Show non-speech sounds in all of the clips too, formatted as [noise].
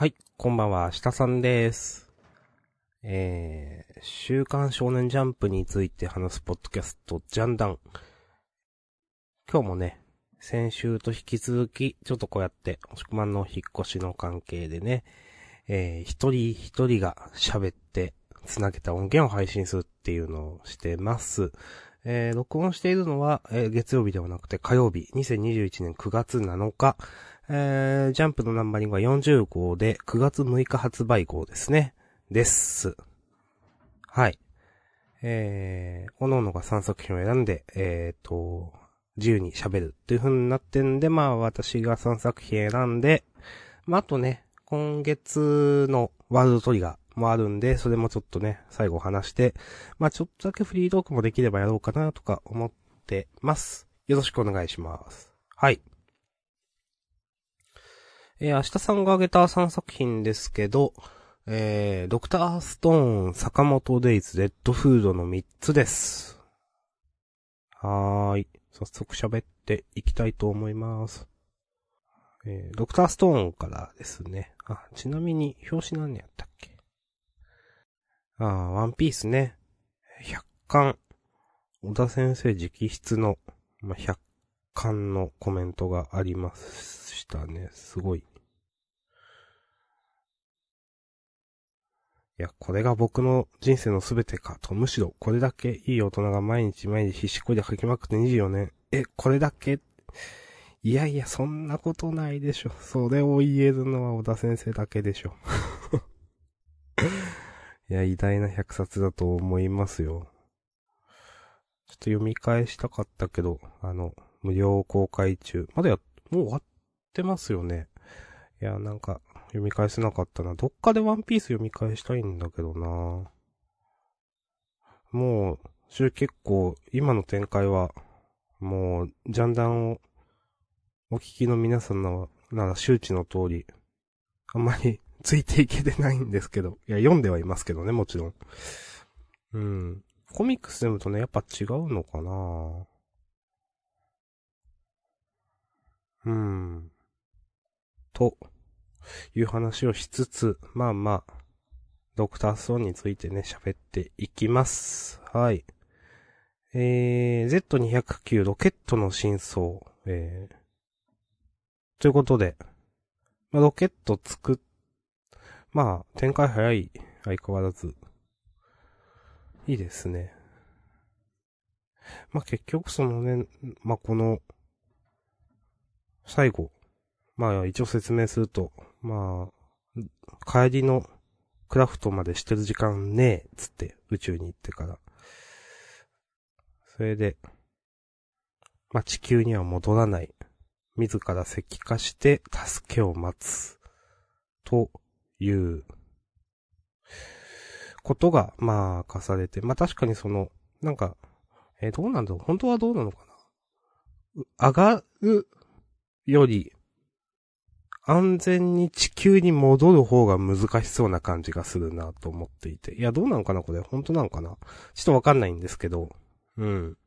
はい、こんばんは、下さんです。えー、週刊少年ジャンプについて話すポッドキャスト、ジャンダン。今日もね、先週と引き続き、ちょっとこうやって、押し込まんの引っ越しの関係でね、えー、一人一人が喋って、つなげた音源を配信するっていうのをしてます。えー、録音しているのは、えー月曜日ではなくて火曜日、2021年9月7日、えー、ジャンプのナンバリングは40号で、9月6日発売号ですね。です。はい。えー、おののが3作品を選んで、えーと、自由に喋るっていう風になってんで、まあ私が3作品選んで、まああとね、今月のワールドトリガーもあるんで、それもちょっとね、最後話して、まあちょっとだけフリートークもできればやろうかなとか思ってます。よろしくお願いします。はい。えー、明日さんが挙げた3作品ですけど、えー、ドクターストーン、坂本デイズ、レッドフードの3つです。はーい。早速喋っていきたいと思います。えー、ドクターストーンからですね。あ、ちなみに、表紙何やったっけ？あー、ワンピースね。100巻。小田先生直筆の、まあ、100巻のコメントがありましたね。すごい。いや、これが僕の人生のすべてかと、むしろこれだけいい大人が毎日毎日必死こいで書きまくって24年。え、これだけ？いやいや、そんなことないでしょ。それを言えるのは小田先生だけでしょ。いや、偉大な百冊だと思いますよ。ちょっと読み返したかったけど、あの、無料公開中。まだや、もう終わってますよね。いや、なんか、読み返せなかったな。どっかでワンピース読み返したいんだけどな。もう、週結構、今の展開は、もう、ジャンダンを、お聞きの皆さんななら周知の通り、あんまりついていけてないんですけど。いや、読んではいますけどね、もちろん。うん。コミックス読むとね、やっぱ違うのかなうん。と、いう話をしつつ、まあまあ、ドクターストーンについてね、喋っていきます。はい。えー、Z209 ロケットの真相。えー、ということで、まあ、ロケット作っ、まあ、展開早い、相変わらず。いいですね。まあ、結局そのね、まあ、この、最後、まあ、一応説明すると、まあ、帰りのクラフトまでしてる時間ねえ、つって、宇宙に行ってから。それで、まあ、地球には戻らない。自ら石化して助けを待つ。という、ことが、まあ、明かされて、まあ確かにその、なんか、えーどうなんだろう本当はどうなのかな上がるより、安全に地球に戻る方が難しそうな感じがするなと思っていて。いや、どうなのかなこれ。本当なのかなちょっとわかんないんですけど。うん。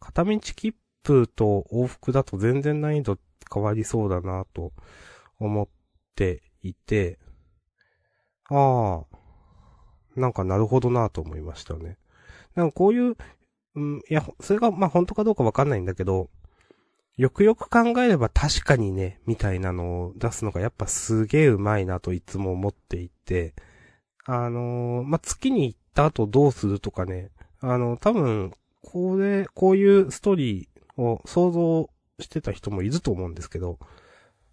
片道切符と往復だと全然難易度変わりそうだなと思っていて。ああ。なんかなるほどなと思いましたね。なんかこういう、うん、いや、それがまあ本当かどうかわかんないんだけど、よくよく考えれば確かにね、みたいなのを出すのがやっぱすげえうまいなといつも思っていて、あのーまあ、月に行った後どうするとかね、あの、多分、これ、こういうストーリーを想像してた人もいると思うんですけど、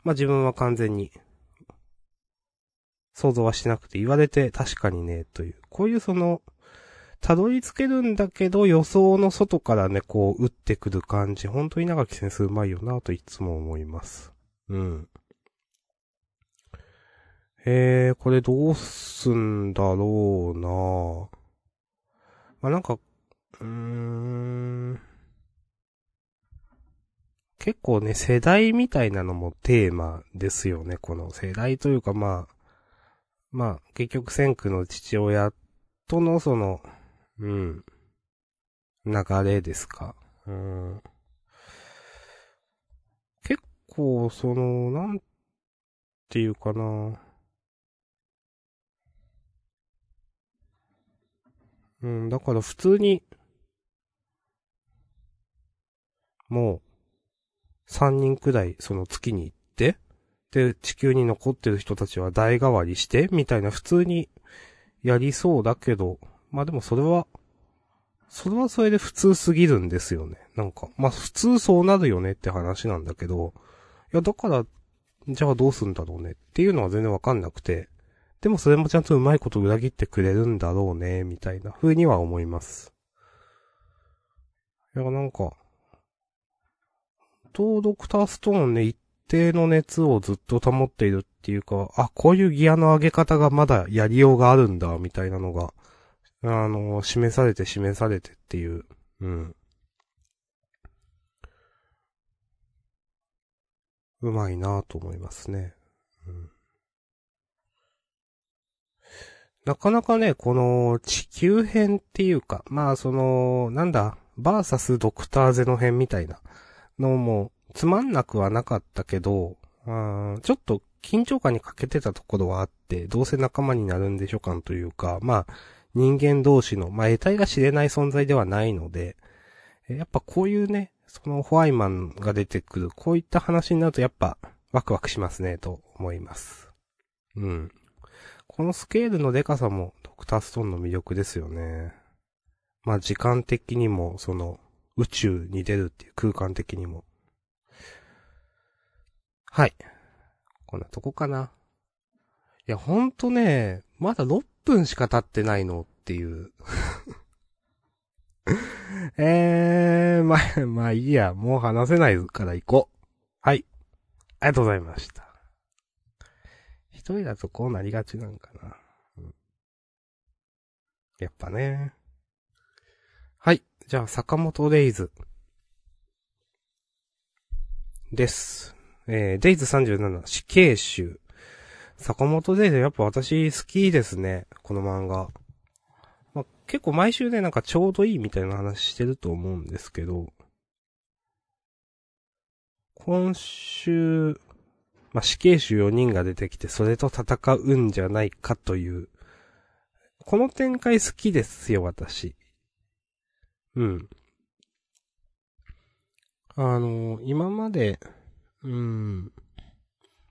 まあ、自分は完全に、想像はしなくて言われて確かにね、という、こういうその、たどり着けるんだけど予想の外からね、こう、打ってくる感じ、本当に長木先生うまいよなといつも思います。うん。えー、これどうすんだろうなまあ、なんか、うーん。結構ね、世代みたいなのもテーマですよね。この世代というかまあ、まあ、結局先駆の父親とのその、うん、流れですか。うん、結構、その、なんていうかな。うん、だから普通に、もう、三人くらい、その月に行って、で、地球に残ってる人たちは代替わりして、みたいな普通にやりそうだけど、まあでもそれは、それはそれで普通すぎるんですよね。なんか、まあ普通そうなるよねって話なんだけど、いやだから、じゃあどうすんだろうねっていうのは全然わかんなくて、でもそれもちゃんとうまいこと裏切ってくれるんだろうね、みたいな風には思います。いや、なんか、とドクターストーンね、一定の熱をずっと保っているっていうか、あ、こういうギアの上げ方がまだやりようがあるんだ、みたいなのが、あの、示されて示されてっていう、うん。うまいなと思いますね。うん。なかなかね、この地球編っていうか、まあその、なんだ、バーサスドクターゼノ編みたいなのもつまんなくはなかったけど、あちょっと緊張感に欠けてたところはあって、どうせ仲間になるんでしょ感というか、まあ人間同士の、まあ得体が知れない存在ではないので、やっぱこういうね、そのホワイマンが出てくる、こういった話になるとやっぱワクワクしますね、と思います。うん。このスケールのデカさもドクターストーンの魅力ですよね。まあ時間的にも、その、宇宙に出るっていう空間的にも。はい。こんなとこかな。いや、ほんとね、まだ6分しか経ってないのっていう。[laughs] えー、まあ、まあいいや、もう話せないから行こう。はい。ありがとうございました。一人だとこうなりがちなんかな。うんやっぱね。はい。じゃあ、坂本レイズ。です。えー、デイズ37、死刑囚。坂本レイズ、やっぱ私好きですね。この漫画。まあ、結構毎週ね、なんかちょうどいいみたいな話してると思うんですけど。今週、まあ、死刑囚4人が出てきて、それと戦うんじゃないかという。この展開好きですよ、私。うん。あの今まで、うん。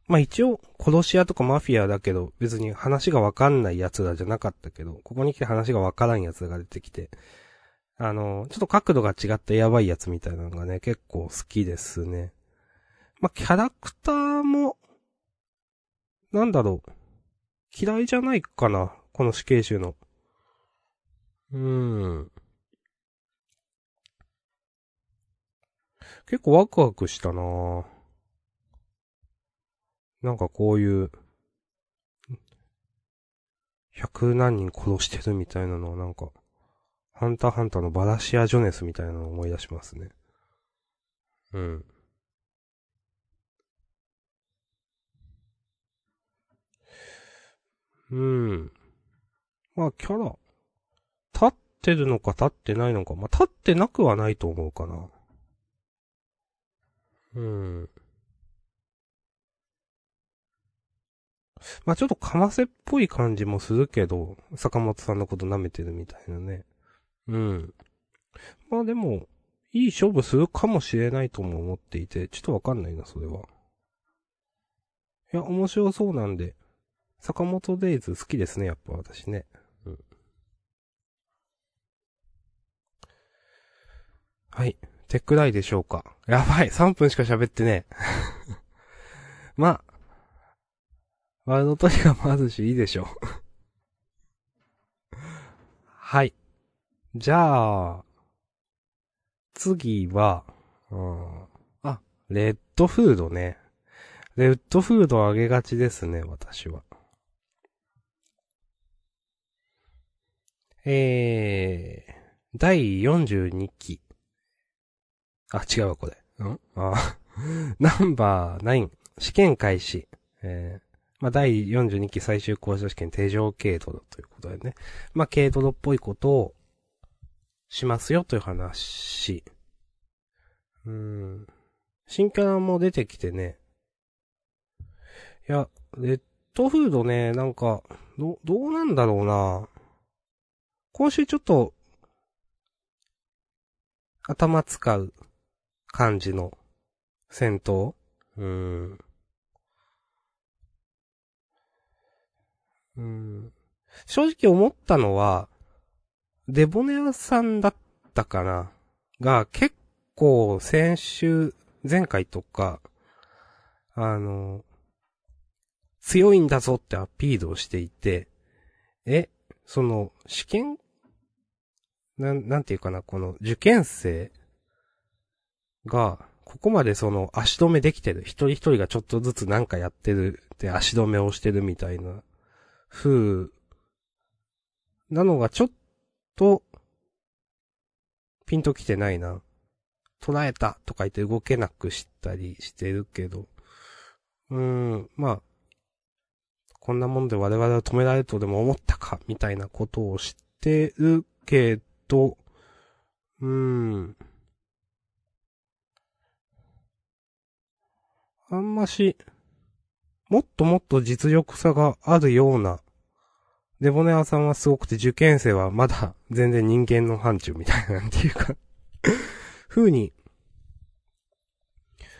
まあ一応、殺し屋とかマフィアだけど、別に話がわかんない奴らじゃなかったけど、ここに来て話がわからん奴らが出てきて、あのちょっと角度が違ったやばいやつみたいなのがね、結構好きですね。まあキャラクターも、なんだろう。嫌いじゃないかな。この死刑囚の。うーん。結構ワクワクしたなぁなんかこういう、百何人殺してるみたいなのはなんか、ハンターハンターのバラシア・ジョネスみたいなのを思い出しますね。うん。うん。まあ、キャラ、立ってるのか立ってないのか。まあ、立ってなくはないと思うかな。うん。まあ、ちょっとかませっぽい感じもするけど、坂本さんのこと舐めてるみたいなね。うん。まあでも、いい勝負するかもしれないとも思っていて、ちょっとわかんないな、それは。いや、面白そうなんで、坂本デイズ好きですね、やっぱ私ね。うん。はい。テックライでしょうか。やばい、3分しか喋ってね。[laughs] まあ、ワールドトリガーもあるし、いいでしょう。[laughs] はい。じゃあ、次は、うん、あ、レッドフードね。レッドフードあげがちですね、私は。えー、第42期。あ、違うわ、これ。ん？あ、[laughs] ナンバー9、試験開始。えー、まあ、第42期最終交渉試験定常軽度ということでね。まあ、軽度っぽいことをしますよという話。うん。新キャラも出てきてね。いや、レッドフードね、なんか、ど、どうなんだろうな。今週ちょっと、頭使う感じの戦闘うーん。うん。正直思ったのは、デボネアさんだったかな？が結構先週、前回とか、あの、強いんだぞってアピールをしていて、え、その、試験？なん、なんていうかな、この受験生？が、ここまでその足止めできてる。一人一人がちょっとずつなんかやってる。で、足止めをしてるみたいな、風、なのがちょっと、ピンときてないな。捉えたとか言って動けなくしたりしてるけど、うーん、まあ、こんなもんで我々は止められるとでも思ったか、みたいなことを知ってるけど、うーん。あんまし、もっともっと実力差があるような、デボネアさんはすごくて受験生はまだ [laughs] 全然人間の範疇みたいな、なんていうか [laughs] 風に、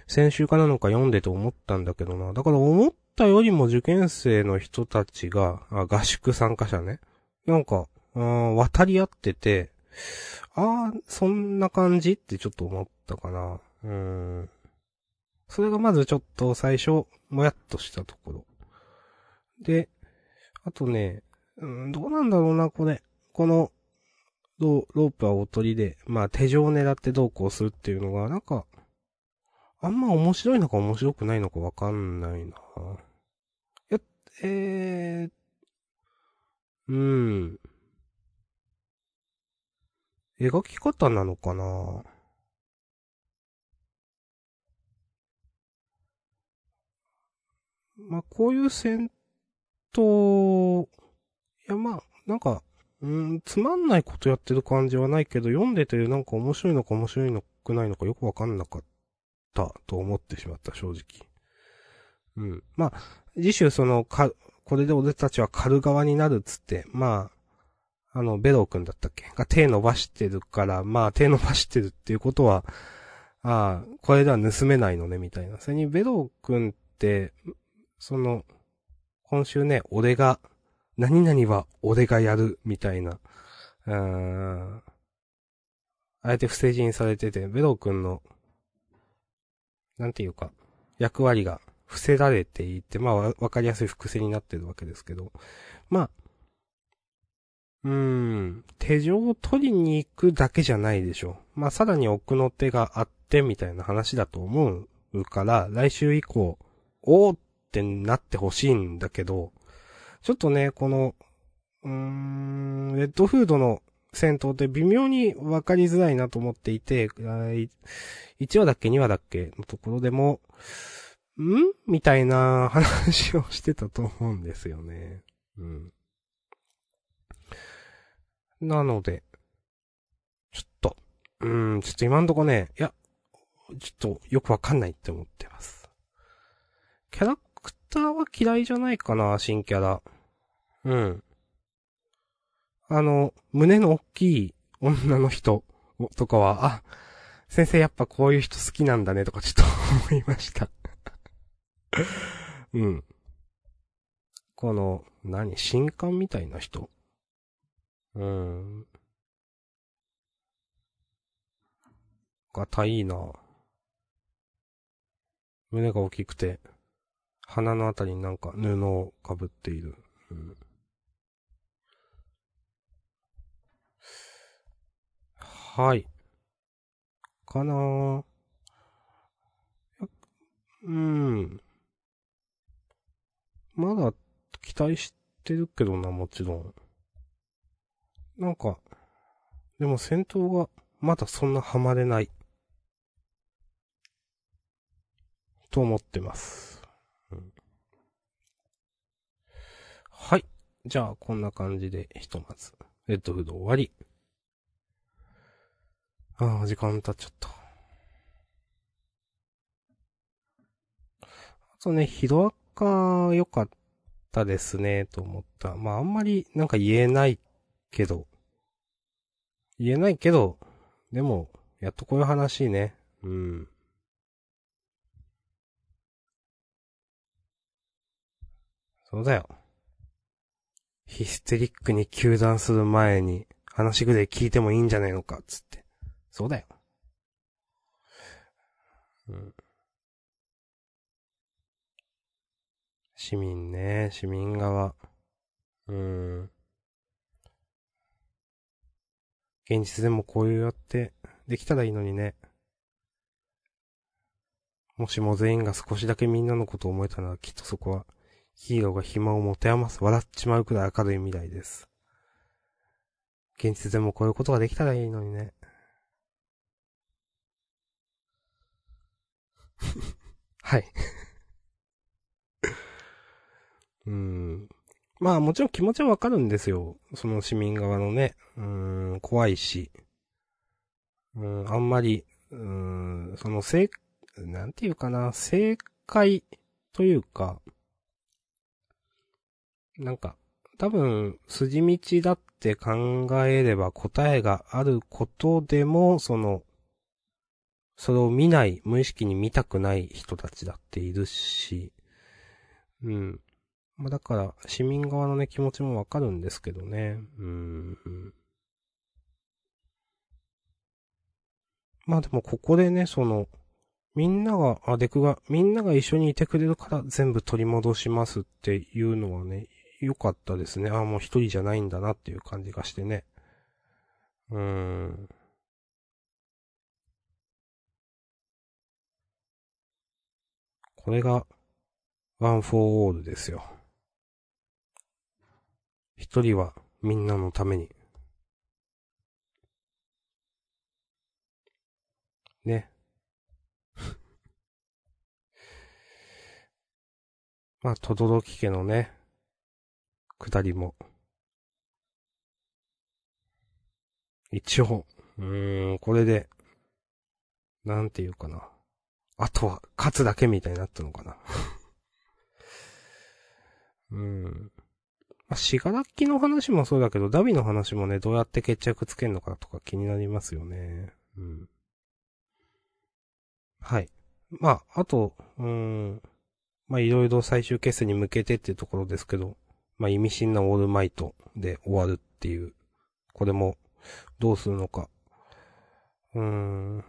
先週かなのか読んでて思ったんだけどな。だから思ったよりも受験生の人たちが、あ合宿参加者ね。なんか、あ渡り合ってて、ああ、そんな感じってちょっと思ったかな。うん。それがまずちょっと最初、もやっとしたところ。で、あとね、うん、どうなんだろうな、これ。この、ロープはおとりで、まあ手錠を狙ってどうこうするっていうのが、なんか、あんま面白いのか面白くないのかわかんないな。や、えー、うん。描き方なのかなまあ、こういう戦闘、いや、まあ、なんか、うん、つまんないことやってる感じはないけど、読んでてなんか面白いのか面白いのくないのかよくわかんなかったと思ってしまった、正直。うん。まあ、次週その、か、これで俺たちは狩る側になるっつって、まあ、あの、ベロー君だったっけ？が手伸ばしてるから、まあ手伸ばしてるっていうことは、ああ、これでは盗めないのね、みたいな。それにベロー君って、その、今週ね、俺が、何々は俺がやる、みたいな、うーん、あえて不正人されてて、ベロー君のなんていうか、役割が伏せられていて、まあわかりやすい伏せになってるわけですけど、まあ、うーん、手錠を取りに行くだけじゃないでしょ。う。まあさらに奥の手があってみたいな話だと思うから、来週以降、おーってなってほしいんだけど、ちょっとね、この、うーん、レッドフードの戦闘って微妙に分かりづらいなと思っていて、1話だっけ2話だっけのところでも、ん？みたいな話をしてたと思うんですよね。うん。なので、ちょっと、うん、ちょっと今んとこね、いや、ちょっとよくわかんないって思ってます。キャラクターは嫌いじゃないかな、新キャラ。うん。あの、胸の大きい女の人とかは、あ、先生やっぱこういう人好きなんだねとかちょっと思いました [laughs] うん。この、何、新刊みたいな人？うん。がたいいな。胸が大きくて、鼻のあたりになんか布をかぶっている。うんはい。かなーうん。まだ期待してるけどな、もちろん。なんか、でも戦闘がまだそんなハマれない。と思ってます。うん、はい。じゃあ、こんな感じで、ひとまず、レッドフード終わり。ああ、時間経っちゃった。あとね、ヒロアカ良かったですね、と思った。まあ、あんまりなんか言えないけど、言えないけど、でも、やっとこういう話ね。うん。そうだよ。ヒステリックに休断する前に、話ぐらい聞いてもいいんじゃないのか、つって。そうだよ。うん。市民ね、市民側。うん。現実でもこういうやってできたらいいのにね。もしも全員が少しだけみんなのことを思えたならきっとそこはヒーローが暇を持て余す笑っちまうくらい明るい未来です。現実でもこういうことができたらいいのにね。はい。[laughs] うん。まあもちろん気持ちはわかるんですよ。その市民側のね。うん、怖いし。うん、あんまり、うん、その正、なんていうかな、正解というか、なんか、多分、筋道だって考えれば答えがあることでも、その、それを見ない、無意識に見たくない人たちだっているし、うん。まあ、だから、市民側のね、気持ちもわかるんですけどね。うん。まあでもここでね、その、みんなが、あ、デクが、みんなが一緒にいてくれるから全部取り戻しますっていうのはね、良かったですね。あ、もう一人じゃないんだなっていう感じがしてね。うーん。これが、ワンフォーオールですよ。一人はみんなのために。ね。[laughs] まあ、とどろき家のね、下りも。一応、うーん、これで、なんていうかな。あとは、勝つだけみたいになったのかな。[laughs] うん。まあ、シガラッキの話もそうだけど、ダビの話もね、どうやって決着つけんのかとか気になりますよね。うん。はい。まあ、あと、うん。まあ、いろいろ最終決戦に向けてっていうところですけど、まあ、意味深なオールマイトで終わるっていう、これも、どうするのか。うーん。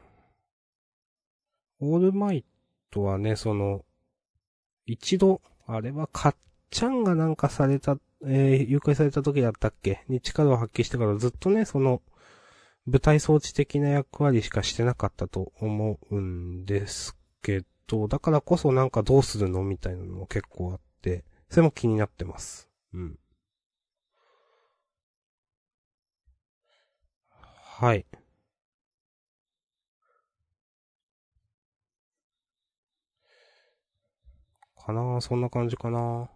オールマイトはね、その、一度、あれはかっちゃんがなんかされた、えー、誘拐された時だったっけ？に力を発揮してからずっとね、その、舞台装置的な役割しかしてなかったと思うんですけど、だからこそなんかどうするのみたいなのも結構あって、それも気になってます。うん。はい。かなそんな感じかな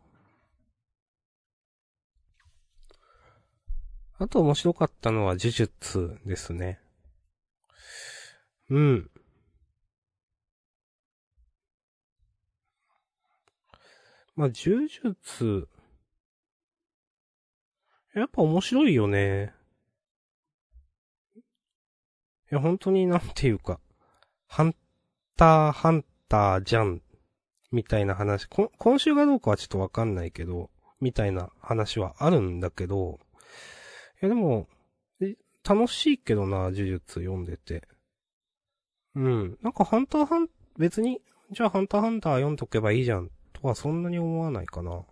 あと面白かったのは呪術ですね。うん。まあ、呪術、やっぱ面白いよね。いや、本当になんていうか、ハンター、ハンターじゃん、みたいな話、今週がどうかはちょっとわかんないけど、みたいな話はあるんだけど、いやでも、楽しいけどな、呪術読んでて。うん。なんかハンターハン、別に、じゃあハンターハンター読んどけばいいじゃん、とはそんなに思わないかな。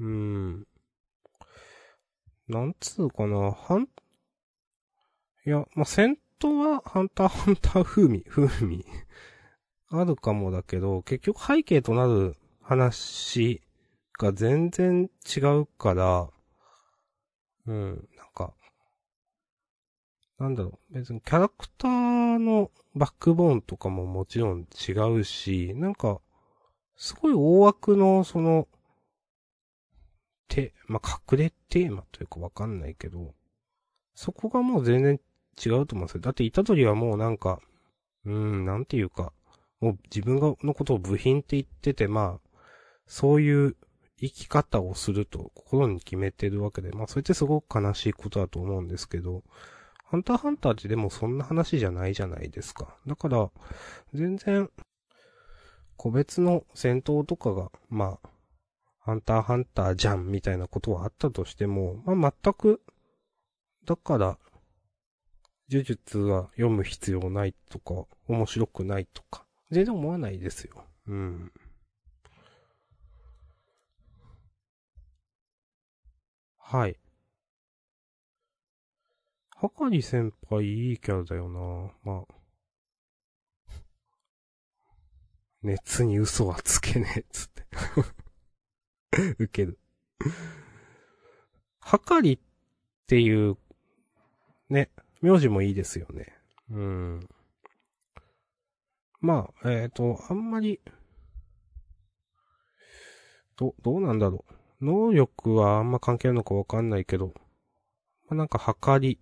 うーん。なんつうかな、ハン、いや、まあ、戦闘はハンターハンター風味、風味。あるかもだけど、結局背景となる話が全然違うから、うん、なんか、なんだろう、別にキャラクターのバックボーンとかももちろん違うし、なんか、すごい大枠のその、て、まあ、隠れテーマというかわかんないけど、そこがもう全然違うと思うんですよ。だって、イタドリはもうなんか、うーん、なんていうか、もう自分がのことを部品って言ってて、まあ、そういう生き方をすると心に決めてるわけで、まあそれってすごく悲しいことだと思うんですけど、ハンターハンターってでもそんな話じゃないじゃないですか。だから、全然、個別の戦闘とかが、まあ、ハンターハンターじゃんみたいなことはあったとしても、まあ全く、だから、呪術は読む必要ないとか、面白くないとか、全然思わないですよ。うん。はい。はかり先輩いいキャラだよなまあ。熱に嘘はつけねえ、つって [laughs] 受ける。はかりっていう、ね、名字もいいですよね。うん。まあ、えっ、ー、と、あんまり、ど、どうなんだろう。能力はあんま関係あるのかわかんないけど、まあ、なんか、はかり、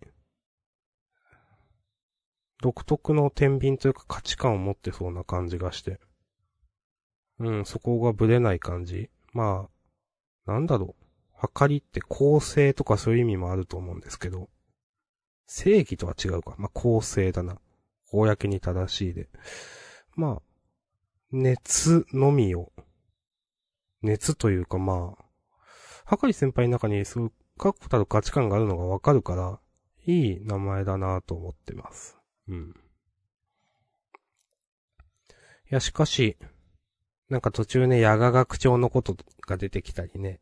独特の天秤というか価値観を持ってそうな感じがして。うん、そこがブレない感じ。まあ、なんだろう。はかりって公正とかそういう意味もあると思うんですけど、正義とは違うか。まあ、公正だな。公に正しいで。まあ、熱のみを、熱というかまあ、はかり先輩の中にすごく確固たる価値観があるのがわかるから、いい名前だなと思ってます。うん。いや、しかし、なんか途中ね、矢賀学長のことが出てきたりね。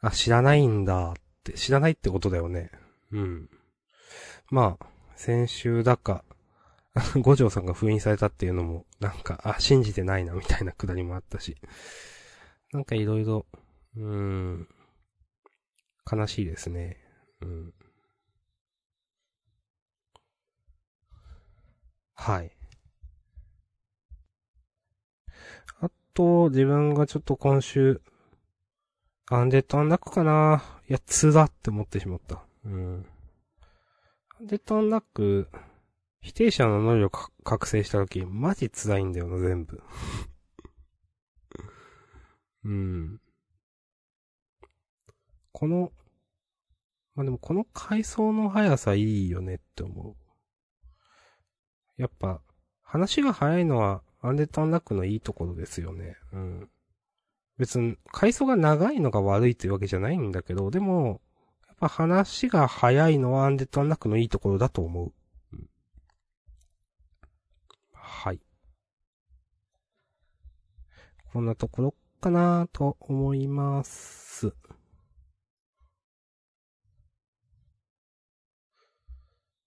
あ、知らないんだって、知らないってことだよね。うん。まあ、先週だか、[laughs] 五条さんが封印されたっていうのも、なんか、あ、信じてないな、みたいなくだりもあったし。なんかいろいろ、うーん、悲しいですね。うん。はい。あと、自分がちょっと今週、アンデッドアンラックかないや、2だって思ってしまった。うん。アンデッドアンラック、否定者の能力覚醒した時、マジ辛いんだよな、全部。[laughs] うん。この、まあ、でもこの階層の速さいいよねって思う。やっぱ、話が早いのは、アンデッドアンラックのいいところですよね。うん。別に、階層が長いのが悪いっていうわけじゃないんだけど、でも、やっぱ話が早いのはアンデッドアンラックのいいところだと思う。はい。こんなところかなと思います。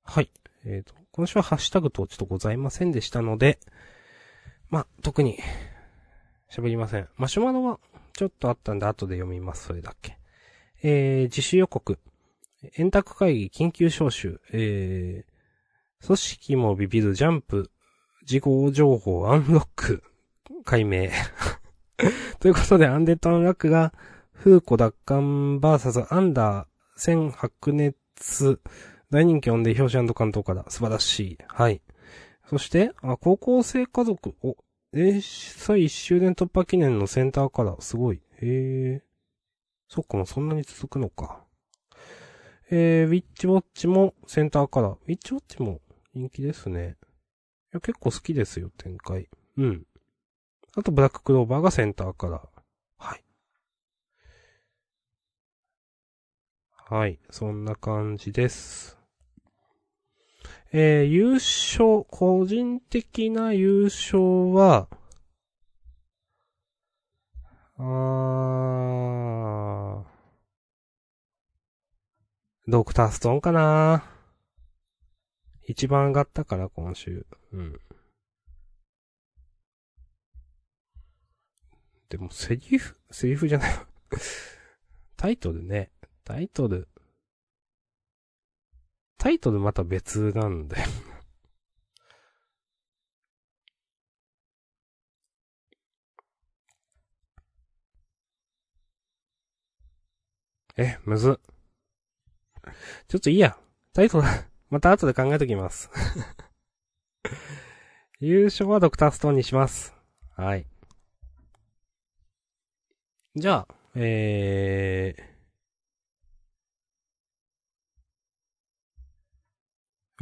はい。えっ、ー、と、今週はハッシュタグとちょっとございませんでしたので、まあ、特に、喋りません。マシュマロは、ちょっとあったんで後で読みます、それだけ。えー、自主予告。円卓会議緊急招集。えー、組織もビビるジャンプ、事項情報アンロック、解明。[laughs] ということで、アンデッドアンラックが、フーコ奪還バーサスアンダー、千白熱、大人気音で表紙関東から素晴らしい。はい。そして、あ、高校生家族、お、え歳1周年突破記念のセンターカラー、すごい。へえ。そっかもそんなに続くのか。えー、ウィッチウォッチもセンターカラー。ウィッチウォッチも人気ですね。いや、結構好きですよ、展開。うん。あと、ブラッククローバーがセンターカラー。はい。はい、そんな感じです。えー、優勝、個人的な優勝は、あー、ドクターストーンかな一番上がったから、今週。うん。でも、セリフ、セリフじゃない [laughs] タイトルね。タイトル。タイトルまた別なんだよ [laughs] え、むず。ちょっといいや。タイトル、[laughs] また後で考えときます [laughs] 優勝はドクターストーンにします。はい。じゃあ、えー、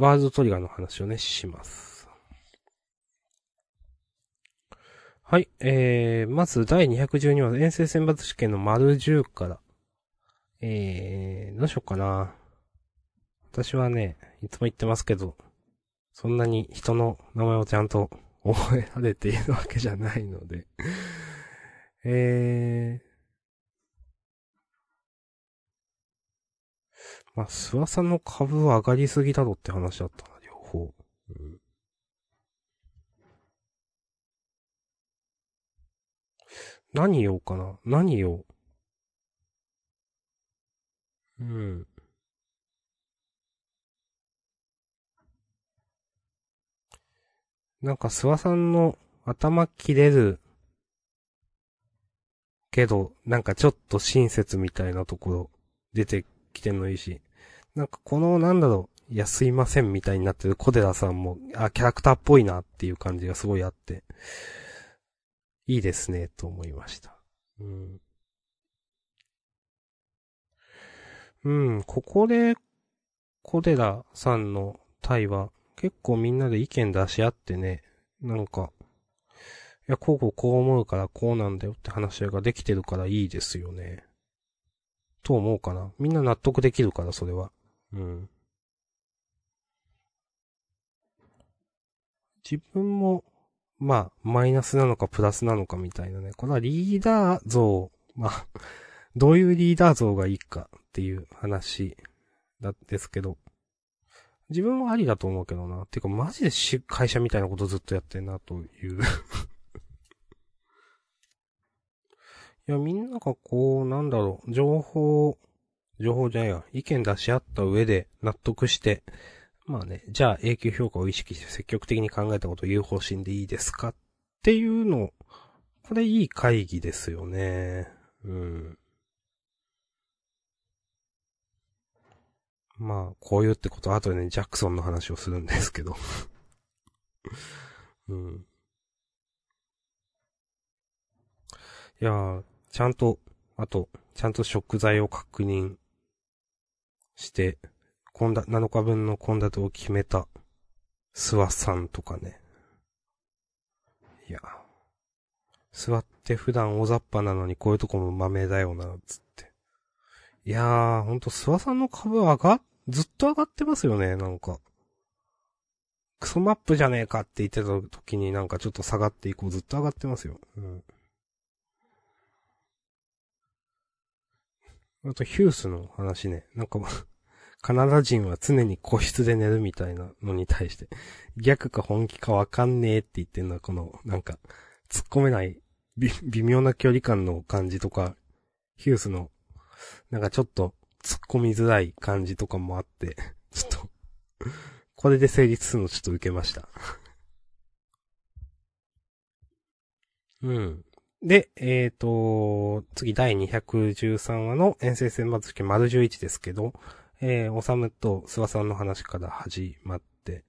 ワールドトリガーの話をね、します。はい、えー、まず第212話、遠征選抜試験の丸10から。えー、どうしよっかな。私はね、いつも言ってますけど、そんなに人の名前をちゃんと覚えられているわけじゃないのでえー、まあ、諏訪さんの株は上がりすぎだろって話だったな、両方。うん、何言おうかな何言おう。うん。なんか諏訪さんの頭切れるけど、なんかちょっと親切みたいなところ出てきてんのいいし。なんかこの、なんだろう、いや、すいませんみたいになってる小寺さんも、あ、キャラクターっぽいなっていう感じがすごいあって、いいですね、と思いました。うん。うん、ここで、小寺さんの対話、結構みんなで意見出し合ってね、なんか、いや、こうこうこう思うからこうなんだよって話し合いができてるからいいですよね。と思うかな。みんな納得できるから、それは。うん。自分も、まあ、マイナスなのかプラスなのかみたいなね。これはリーダー像、まあ、どういうリーダー像がいいかっていう話だですけど。自分はありだと思うけどな。てか、マジでし会社みたいなことずっとやってんなという [laughs] いや、みんながこう、なんだろう、情報、情報じゃないや、意見出し合った上で納得して、まあね、じゃあ永久評価を意識して積極的に考えたことを言う方針でいいですかっていうの、これいい会議ですよね。うん。まあ、こう言うってことは後でね、ジャクソンの話をするんですけど [laughs] うん。いやー、ちゃんと、あと、ちゃんと食材を確認して、献立、7日分の献立を決めた、諏訪さんとかね。いや。座って普段大雑把なのにこういうとこも豆だよな、つって。いやー、ほんと諏訪さんの株上が、ずっと上がってますよね、なんか。クソマップじゃねえかって言ってた時になんかちょっと下がっていこう、ずっと上がってますよ。うん。あとヒュースの話ね。なんか、カナダ人は常に個室で寝るみたいなのに対して、逆か本気かわかんねえって言ってんのは、この、なんか、突っ込めない微、微妙な距離感の感じとか、ヒュースの、なんかちょっと突っ込みづらい感じとかもあって、[laughs] ちょっとこれで成立するのちょっと受けました [laughs] うん。で、えっ、ー、と、次第213話の遠征選抜試験丸11ですけど、えー、おさむと諏訪さんの話から始まって、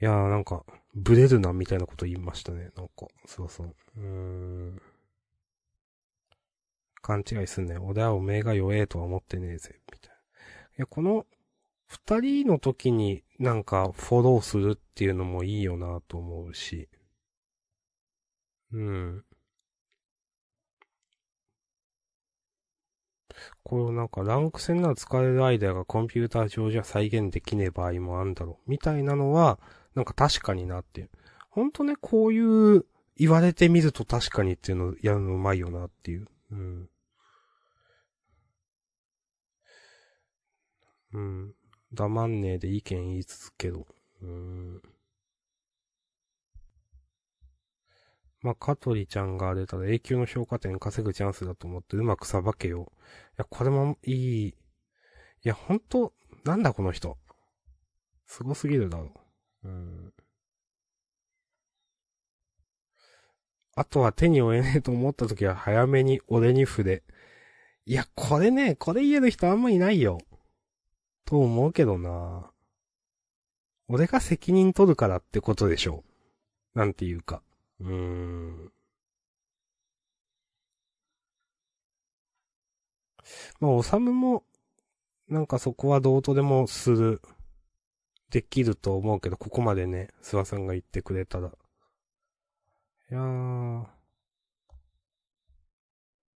いやーなんか、ブレるなみたいなこと言いましたね、なんか、諏訪さん。うーん。勘違いすんねん。俺はおめえが弱えとは思ってねえぜ、みたいな。いや、この、二人の時になんかフォローするっていうのもいいよなと思うし。うん。これなんかランク戦なら使えるアイデアがコンピューター上じゃ再現できねえ場合もあるんだろう。みたいなのは、なんか確かになっていう。ほんとね、こういう言われてみると確かにっていうのやるのうまいよなっていう。うん。うん。黙んねえで意見言い続けろ。うん。まあ、香取ちゃんが出たら永久の評価点稼ぐチャンスだと思ってうまくさばけよう。いや、これもいい。いや、ほんと、なんだこの人。すごすぎるだろう。うん。あとは手に負えねえと思った時は早めに俺に筆。いや、これね、これ言える人あんまいないよ。と思うけどな。俺が責任取るからってことでしょう。なんていうか。うーん。まあ、おさむも、なんかそこはどうとでもする、できると思うけど、ここまでね、諏訪さんが言ってくれたら。いやー、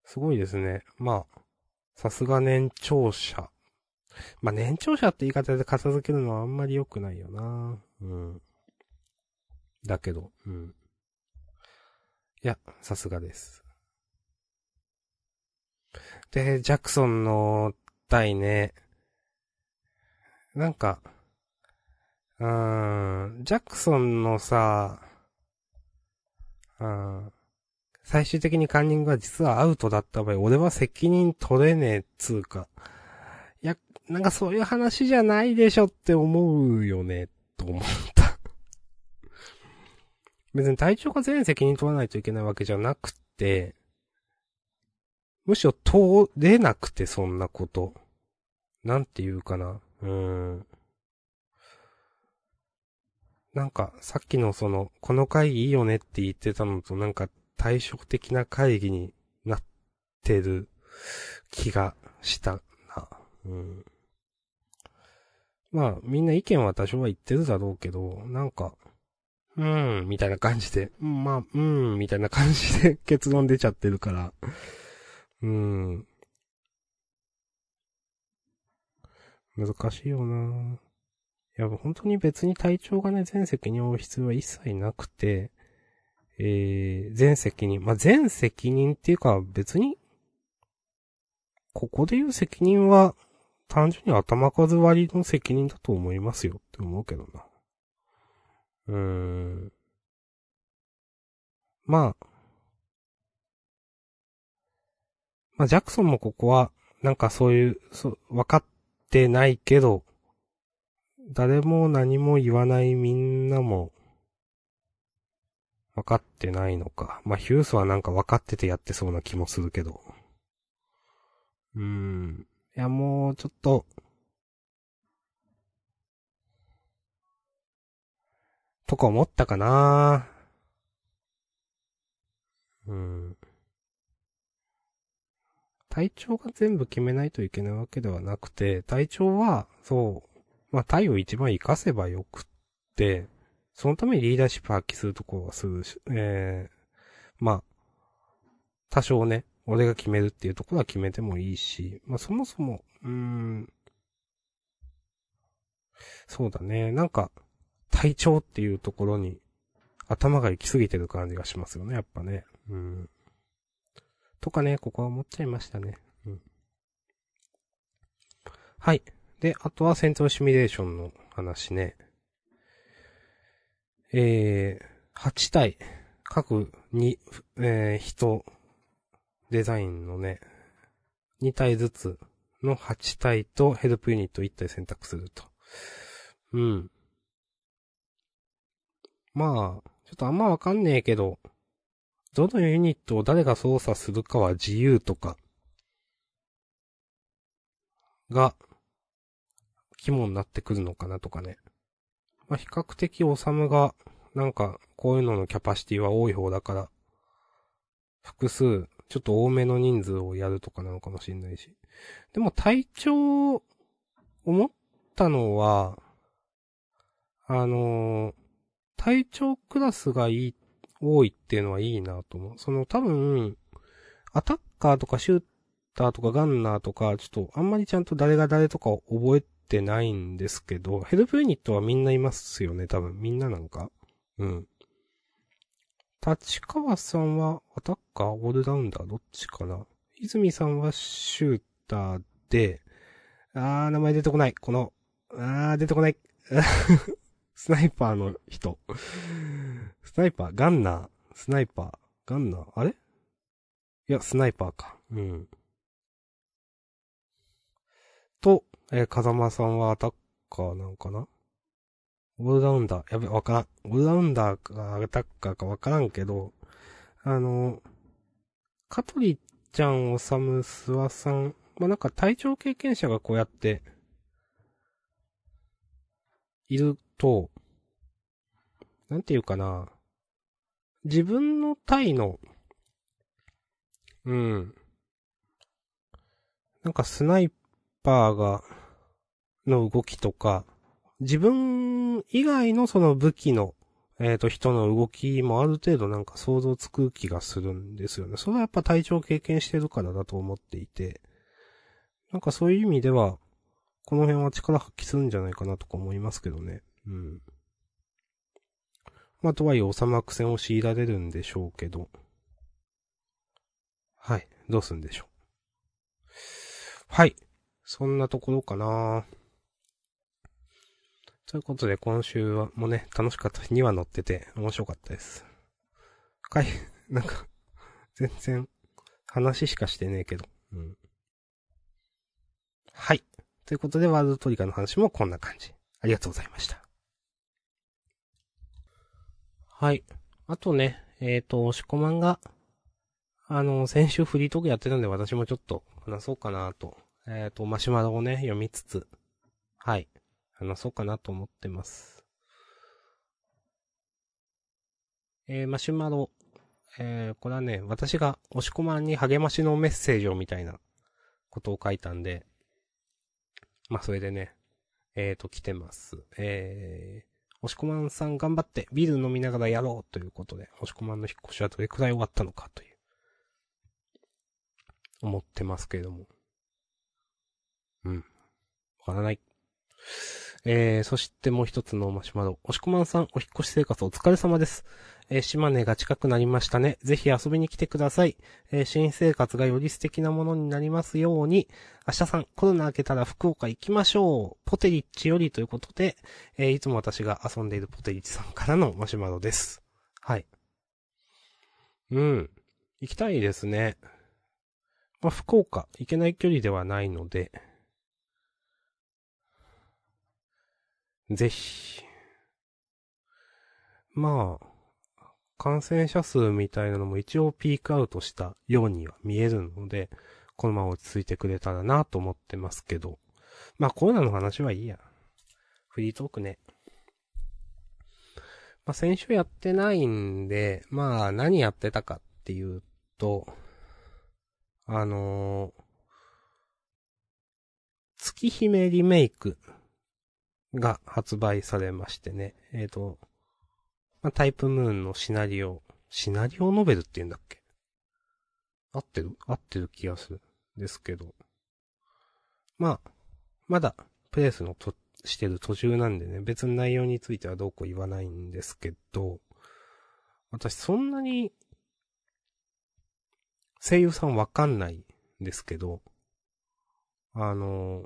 すごいですね。まあ、さすが年長者。まあ、年長者って言い方で片付けるのはあんまり良くないよな。うん。だけど、うん。いや、さすがです。で、ジャクソンの対ね、なんか、うーん、ジャクソンのさ、うん、最終的にカンニングが実はアウトだった場合、俺は責任取れねえつうか、いや、なんかそういう話じゃないでしょって思うよね、と思った [laughs] 別に体調が全責任取らないといけないわけじゃなくて、むしろ通れなくて、そんなこと。なんて言うかな。うん。なんか、さっきのその、この会議いいよねって言ってたのとなんか対照的な会議になってる気がしたな。うん。まあ、みんな意見は多少は言ってるだろうけど、なんか、うーん、みたいな感じで、まあ、うーん、みたいな感じで [laughs] 結論出ちゃってるから、うーん。難しいよないや、本当に別に体調がね、全責任を負う必要は一切なくて、えー、全責任。まあ、全責任っていうか別に、ここで言う責任は、単純に頭数割りの責任だと思いますよって思うけどな。うーん。まあ、まあ、ジャクソンもここは、なんかそういう、そう、分かってないけど、誰も何も言わないみんなも、分かってないのか。まあ、ヒュースはなんか分かっててやってそうな気もするけど。うーん。いや、もう、ちょっと、とか思ったかなうん。体調が全部決めないといけないわけではなくて、体調は、そう、まあ、体を一番活かせばよくって、そのためにリーダーシップ発揮するところはするし、ええー、まあ、多少ね、俺が決めるっていうところは決めてもいいし、まあそもそも、うーん、そうだね、なんか、体調っていうところに頭が行き過ぎてる感じがしますよね、やっぱね。うん。とかね、ここは思っちゃいましたね。うん。はい。で、あとは戦闘シミュレーションの話ね。えー、8体、各2、えー、人、デザインのね、2体ずつの8体とヘルプユニット1体選択すると。うん。まあ、ちょっとあんまわかんねえけど、どのユニットを誰が操作するかは自由とか、が、肝になってくるのかなとかね。まあ、比較的おさむが、なんか、こういうののキャパシティは多い方だから、複数、ちょっと多めの人数をやるとかなのかもしれないし。でも体調、思ったのは、あのー、体調クラスがいい多いっていうのはいいなと思う。その多分、アタッカーとかシューターとかガンナーとか、ちょっとあんまりちゃんと誰が誰とか覚えてないんですけど、ヘルプユニットはみんないますよね、多分。みんななんか。うん。立川さんはアタッカー、オールラウンダー、どっちかな泉さんはシューターで、あー、名前出てこない。この、あー、出てこない。[laughs] スナイパーの人。スナイパー、ガンナー、スナイパー、ガンナー、あれ？いや、スナイパーか。うん。と、えー、風間さんはアタッカーなんかな？オールラウンダー、やべ、わからん。オールラウンダーかアタッカーかわからんけど、あの、カトリちゃん、おさむ、すわさん、まあ、なんか体調経験者がこうやって、いると、なんていうかな、自分の体の、うん、なんかスナイパーが、の動きとか、自分以外のその武器の、えっ、と、人の動きもある程度なんか想像つく気がするんですよね。それはやっぱ体調経験してるからだと思っていて、なんかそういう意味では、この辺は力発揮するんじゃないかなとか思いますけどね。うん。まあ、とはいえ、おさま苦戦を強いられるんでしょうけど。はい。どうすんでしょう。はい。そんなところかなということで、今週はもうね、楽しかった日には乗ってて、面白かったです。かい、[laughs] なんか、全然、話しかしてねえけど。うん。はい。ということで、ワールドトリガーの話もこんな感じ。ありがとうございました。はい。あとね、えっ、ー、と、押し込まんが、あの、先週フリートークやってたんで私もちょっと話そうかなと。えっ、ー、と、マシュマロをね、読みつつ、はい。話そうかなと思ってます。えー、マシュマロ。えー、これはね、私が押し込まんに励ましのメッセージをみたいなことを書いたんで、まあ、それでね、えーと、来てます。えー、押し込まんさん頑張ってビール飲みながらやろうということで、押し込まんの引っ越しはどれくらい終わったのかという、思ってますけれども。うん。わからない。えー、そしてもう一つのマシュマロ。押し込まんさん、お引越し生活お疲れ様です。えー、島根が近くなりましたね。ぜひ遊びに来てください。えー、新生活がより素敵なものになりますように。明日さん、コロナ明けたら福岡行きましょう。ポテリッチよりということで、えー、いつも私が遊んでいるポテリッチさんからのマシュマロです。はい。うん。行きたいですね。まあ、福岡、行けない距離ではないので、ぜひ。まあ、感染者数みたいなのも一応ピークアウトしたようには見えるので、このまま落ち着いてくれたらなと思ってますけど。まあコロナの話はいいや。フリートークね。まあ先週やってないんで、まあ何やってたかっていうと、あのー、月姫リメイクが発売されましてね。えっ、ー、と、まあ、タイプムーンのシナリオ、シナリオノベルって言うんだっけ？合ってる？合ってる気がする。ですけど。まあ、まだ、プレイスのと、してる途中なんでね、別に内容についてはどうこう言わないんですけど、私そんなに、声優さんわかんないんですけど、あの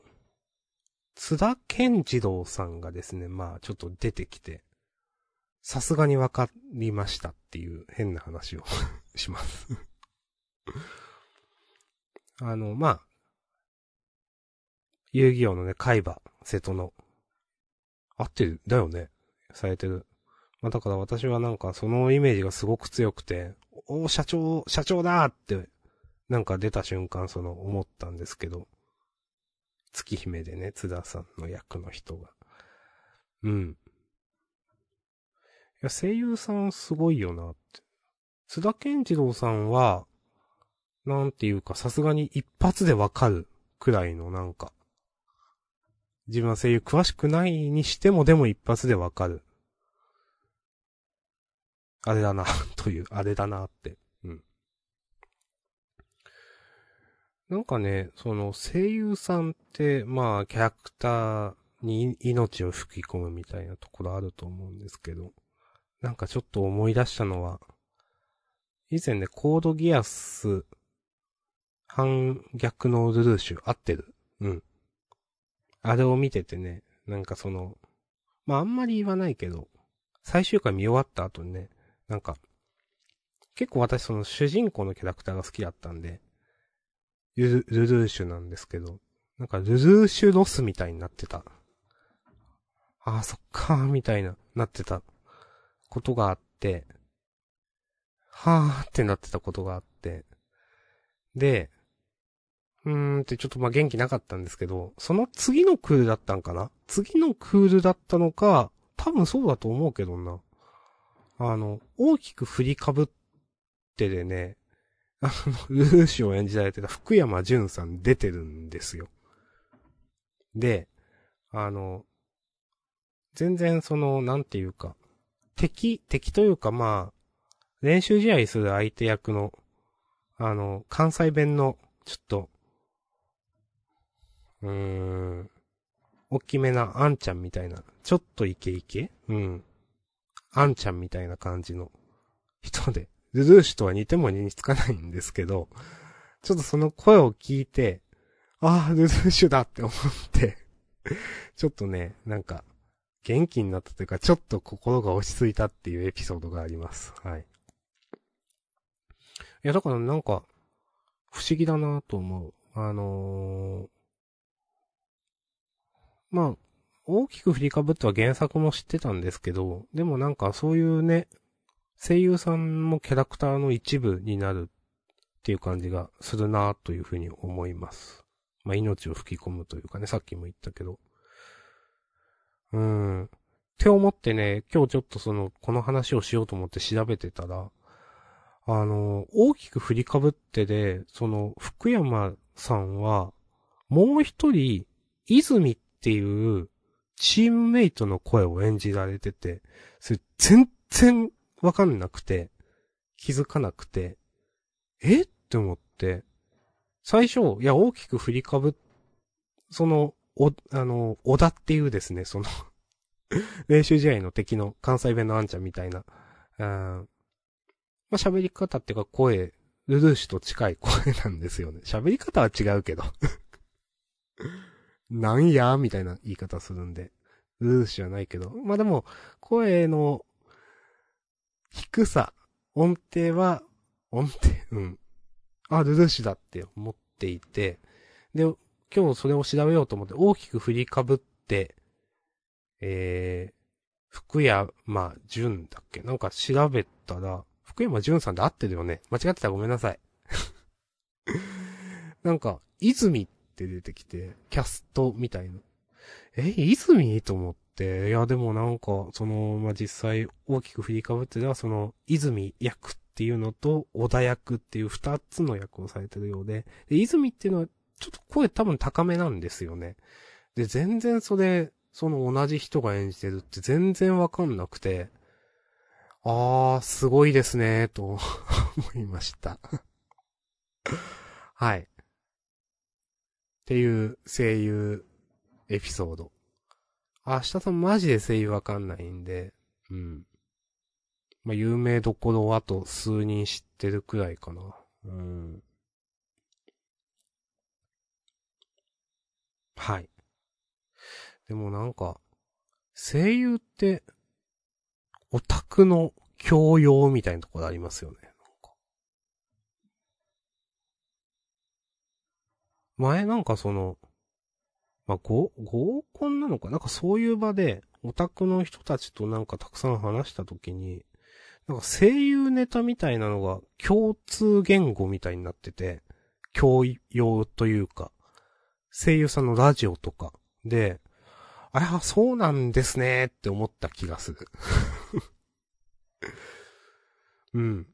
津田健次郎さんがですね、まあちょっと出てきて、さすがにわかりましたっていう変な話を [laughs] しますあの、まあ、遊戯王のね、海馬、瀬戸の、合ってる、だよね。されてる。まあだから私はなんかそのイメージがすごく強くて、お社長、社長だーって、なんか出た瞬間その思ったんですけど、月姫でね、津田さんの役の人が。うん。いや、声優さんすごいよなって。津田健次郎さんは、なんていうか、さすがに一発でわかるくらいのなんか、自分は声優詳しくないにしてもでも一発でわかる。あれだなという、あれだなって。なんかね、その声優さんって、まあ、キャラクターに命を吹き込むみたいなところあると思うんですけど、なんかちょっと思い出したのは、以前ね、コードギアス、反逆のルルーシュ、合ってる？うん。あれを見ててね、なんかその、まああんまり言わないけど、最終回見終わった後にね、なんか、結構私その主人公のキャラクターが好きだったんで、ルルルーシュなんですけど、なんかルルーシュロスみたいになってた。ああ、そっかー、みたいな、なってた。ことがあって、はーってなってたことがあって、で、うーんってちょっとまあ元気なかったんですけど、その次のクールだったんかな？次のクールだったのか、多分そうだと思うけどな。あの、大きく振りかぶってでね、あの、ルーシュを演じられてた福山潤さん出てるんですよ。で、あの、全然その、なんていうか、敵、敵というかまあ、練習試合する相手役の、あの、関西弁の、ちょっと、うーん、大きめなあんちゃんみたいな、ちょっとイケイケ？うん。あんちゃんみたいな感じの人で、ルルーシュとは似ても似つかないんですけど、ちょっとその声を聞いて、ああ、ルルーシュだって思ってちょっとね、なんか、元気になったというか、ちょっと心が落ち着いたっていうエピソードがあります。はい。いや、だからなんか、不思議だなと思う。あのー、まあ、大きく振りかぶっては原作も知ってたんですけど、でもなんかそういうね、声優さんもキャラクターの一部になるっていう感じがするなというふうに思います。まあ、命を吹き込むというかね、さっきも言ったけど。うん。って思ってね、今日ちょっとその、この話をしようと思って調べてたら、あの、大きく振りかぶってで、その、福山さんは、もう一人、泉っていうチームメイトの声を演じられてて、それ全然わかんなくて、気づかなくて、え？って思って、最初、いや、大きく振りかぶ、その、お、あの、小田っていうですね、その [laughs] 練習試合の敵の関西弁のあんちゃんみたいな、うん、まあ、喋り方っていうか声、ルルーシュと近い声なんですよね。喋り方は違うけど [laughs] なんやみたいな言い方するんで。ルルーシュはないけど。まあでも、声の低さ、音程は、音程、うん。あ、ルルーシュだって思っていて、で、今日それを調べようと思って大きく振りかぶって、えー、福山潤だっけ？なんか調べたら、福山潤さんで合ってるよね間違ってたらごめんなさい。[laughs] なんか、泉って出てきて、キャストみたいな。え、泉？と思って、いやでもなんか、その、まあ、実際大きく振りかぶってたその、泉役っていうのと、小田役っていう二つの役をされてるようで、で、泉っていうのは、ちょっと声多分高めなんですよね。で、全然それ、その同じ人が演じてるって全然わかんなくて、あー、すごいですね、と [laughs] 思いましたはい。っていう声優エピソード。明日さんマジで声優わかんないんで、うん。まあ、有名どころはあと数人知ってるくらいかな。うん。はい。でもなんか、声優って、オタクの教養みたいなところありますよね。前なんかその、まあ、合、合コンなのか？なんかそういう場で、オタクの人たちとなんかたくさん話したときに、なんか声優ネタみたいなのが共通言語みたいになってて、教養というか、声優さんのラジオとかで、ああ、そうなんですねって思った気がする。[laughs] うん。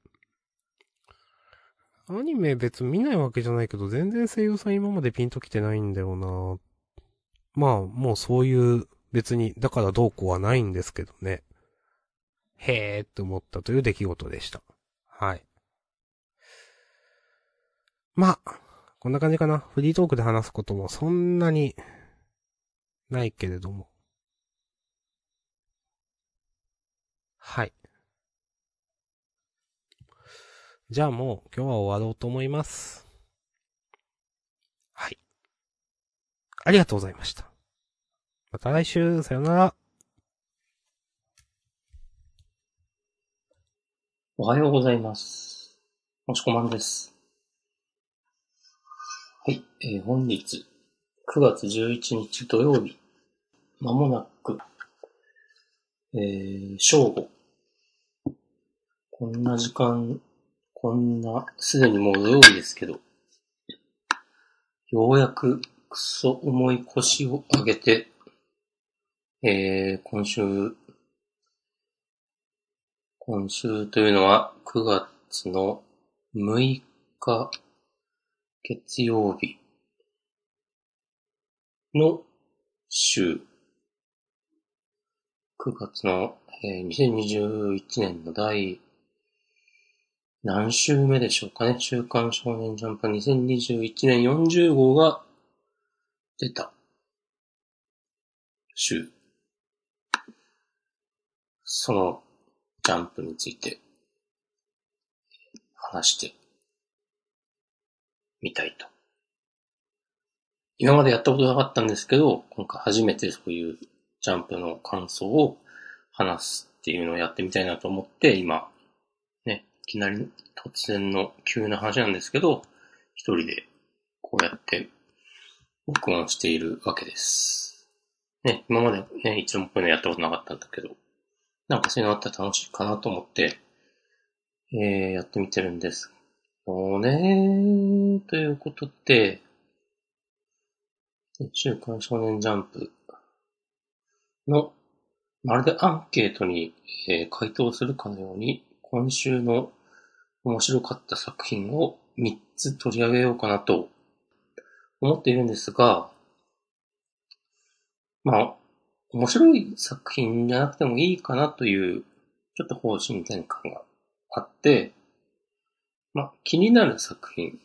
アニメ別見ないわけじゃないけど、全然声優さん今までピンときてないんだよなーっ。まあ、もうそういう別に、だからどうこうはないんですけどね。へーって思ったという出来事でした。はい。まあ、こんな感じかな。フリートークで話すこともそんなにないけれども。はい。じゃあもう今日は終わろうと思います。はい。ありがとうございました。また来週、さよなら。おはようございます。もしこまんです。はい、えー、本日、9月11日土曜日、まもなく、えー、正午。こんな時間こんな、すでにもう土曜日ですけど、ようやくクソ重い腰を上げて、えー、今週、今週というのは9月の6日月曜日の週、9月の、えー2021年の第何週目でしょうかね。週刊少年ジャンプ2021年40号が出た週。そのジャンプについて話してみたいと。今までやったことなかったんですけど、今回初めてそういうジャンプの感想を話すっていうのをやってみたいなと思って、今、ね、いきなり突然の急な話なんですけど、一人でこうやって録音しているわけです。ね、今までね、一度もこういうのやったことなかったんだけど、なんかそういうのあったら楽しいかなと思って、えー、やってみてるんです。そうねということで、週刊少年ジャンプの、まるでアンケートに、えー回答するかのように、今週の面白かった作品を3つ取り上げようかなと思っているんですが、まあ、面白い作品じゃなくてもいいかなという、ちょっと方針転換があって、まあ、気になる作品、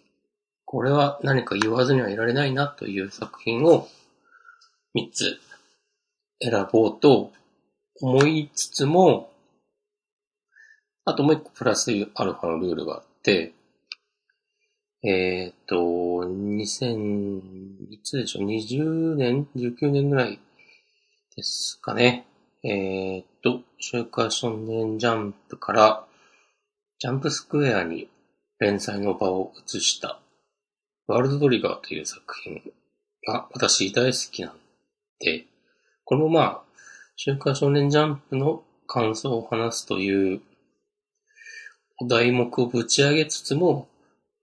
これは何か言わずにはいられないなという作品を3つ選ぼうと思いつつも、あともう一個プラスアルファのルールがあって、えっ、と、2000、いつでしょう、20年 ?19 年ぐらいですかね。えっ、と、週刊少年ジャンプから、ジャンプスクエアに連載の場を移した、ワールドトリガーという作品が私大好きなんで、これもまあ、週刊少年ジャンプの感想を話すというお題目をぶち上げつつも、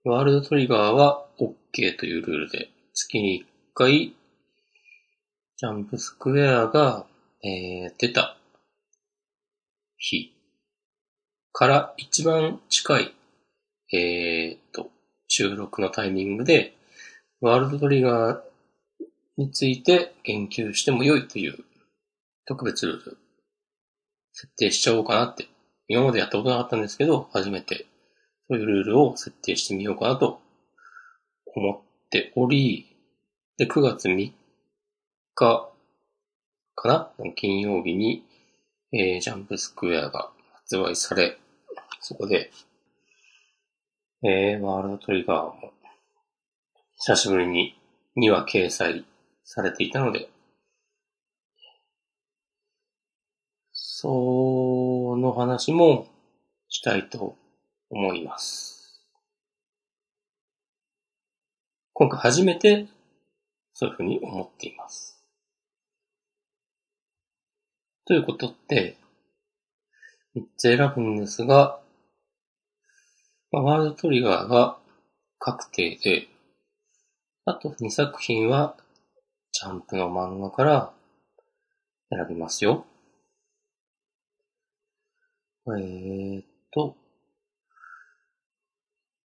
ワールドトリガーは OK というルールで、月に1回、ジャンプスクエアが、えー出た日。から一番近い、えー、と、収録のタイミングで、ワールドトリガーについて言及しても良いという特別ルール設定しちゃおうかなって、今までやったことなかったんですけど、初めてそういうルールを設定してみようかなと思っており、で、9月3日かな？金曜日に、えージャンプスクエアが発売され、そこで、えー、ワールドトリガーも、久しぶりに2話掲載されていたので、その話もしたいと思います。今回初めてそういうふうに思っています。ということで、3つ選ぶんですが、まあ、ワールドトリガーが確定で、あと2作品はジャンプの漫画から選びますよ。えーっと、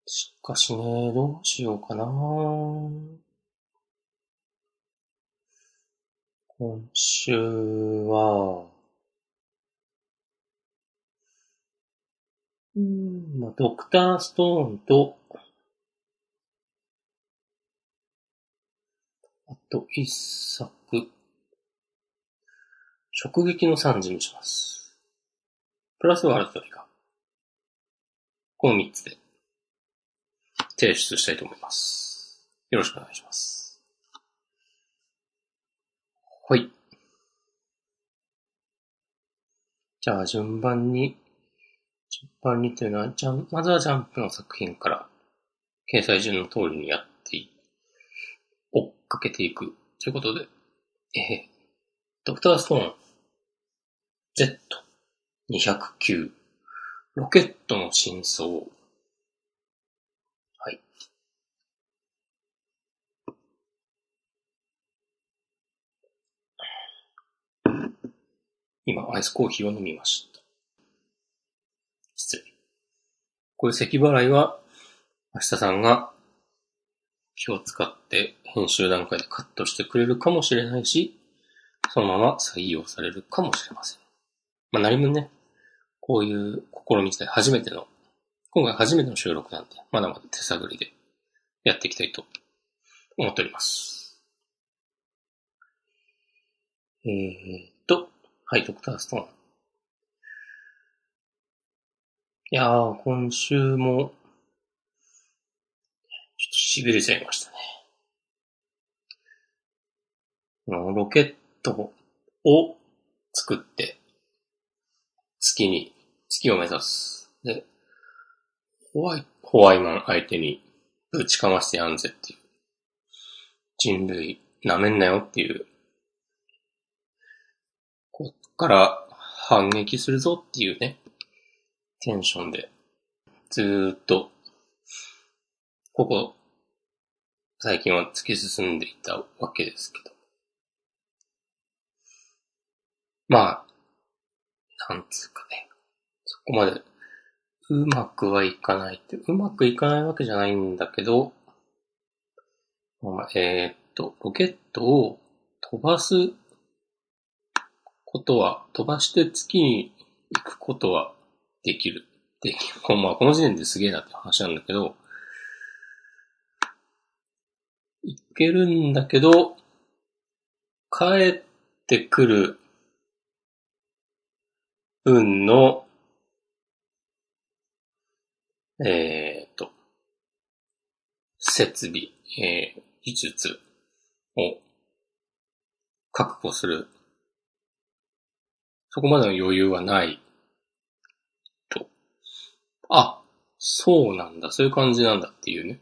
しかしね、どうしようかな今週は、うん、まあ、ドクターストーンと、あと一作、直撃の惨事にします。プラスワールドトリガー。この三つで提出したいと思います。よろしくお願いします。はい。じゃあ順番に、順番にというのは、じゃ、まずはジャンプの作品から、掲載順の通りにやってい、追っかけていく。ということで、えー、ドクターストーン、Z209、ロケットの真相。はい。今、アイスコーヒーを飲みました。失礼。こういう咳払いは、明日さんが気を使って編集段階でカットしてくれるかもしれないし、そのまま採用されるかもしれません。まあ何もね、こういう試み自体初めての、今回初めての収録なんで、まだまだ手探りでやっていきたいと思っております。えー、はい、ドクターストーン。いやー、今週も、ちょっと痺れちゃいましたね。ロケットを作って、月に、月を目指す。で、ホワイ、ホワイマン相手にぶちかましてやんぜっていう。人類、舐めんなよっていう。から反撃するぞっていうね、テンションで、ずーっと、ここ、最近は突き進んでいたわけですけど。まあ、なんつうかね、そこまでうまくはいかないって、うまくいかないわけじゃないんだけど、まあえーっと、ロケットを飛ばすことは、飛ばして月に行くことはできる。で。[laughs] まあ、この時点ですげえなって話なんだけど、いけるんだけど、帰ってくる運の、えーっと、設備、えー技術を確保する、そこまでの余裕はないと。あ、そうなんだ、そういう感じなんだっていうね。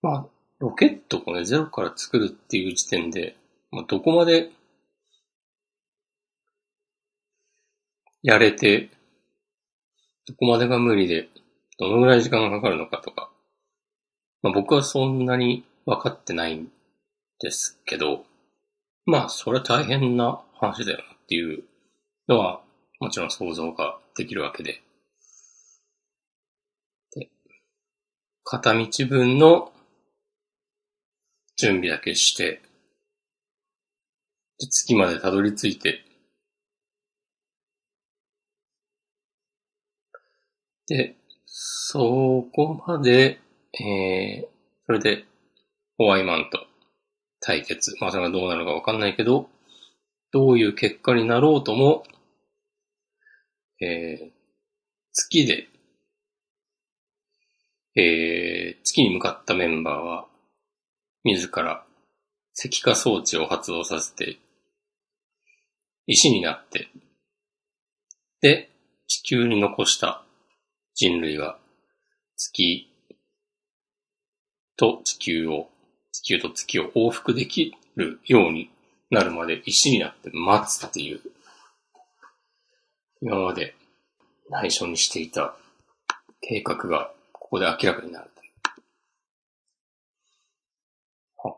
まあ、ロケットをね、ゼロから作るっていう時点で、まあ、どこまでやれて、どこまでが無理で、どのぐらい時間がかかるのかとか、まあ僕はそんなに分かってないんですけど、まあそれ大変な話だよなっていうのは、もちろん想像ができるわけで。で片道分の準備だけして、月までたどり着いて、で、そこまで、えー、それで、ホワイマンと対決。まあ、それがどうなるかわかんないけど、どういう結果になろうとも、えー、月で、えー、月に向かったメンバーは、自ら石化装置を発動させて、石になって、で、地球に残した人類は月と地球を、地球と月を往復できるようになるまで石になって待つっていう、今まで内緒にしていた計画がここで明らかになるという。は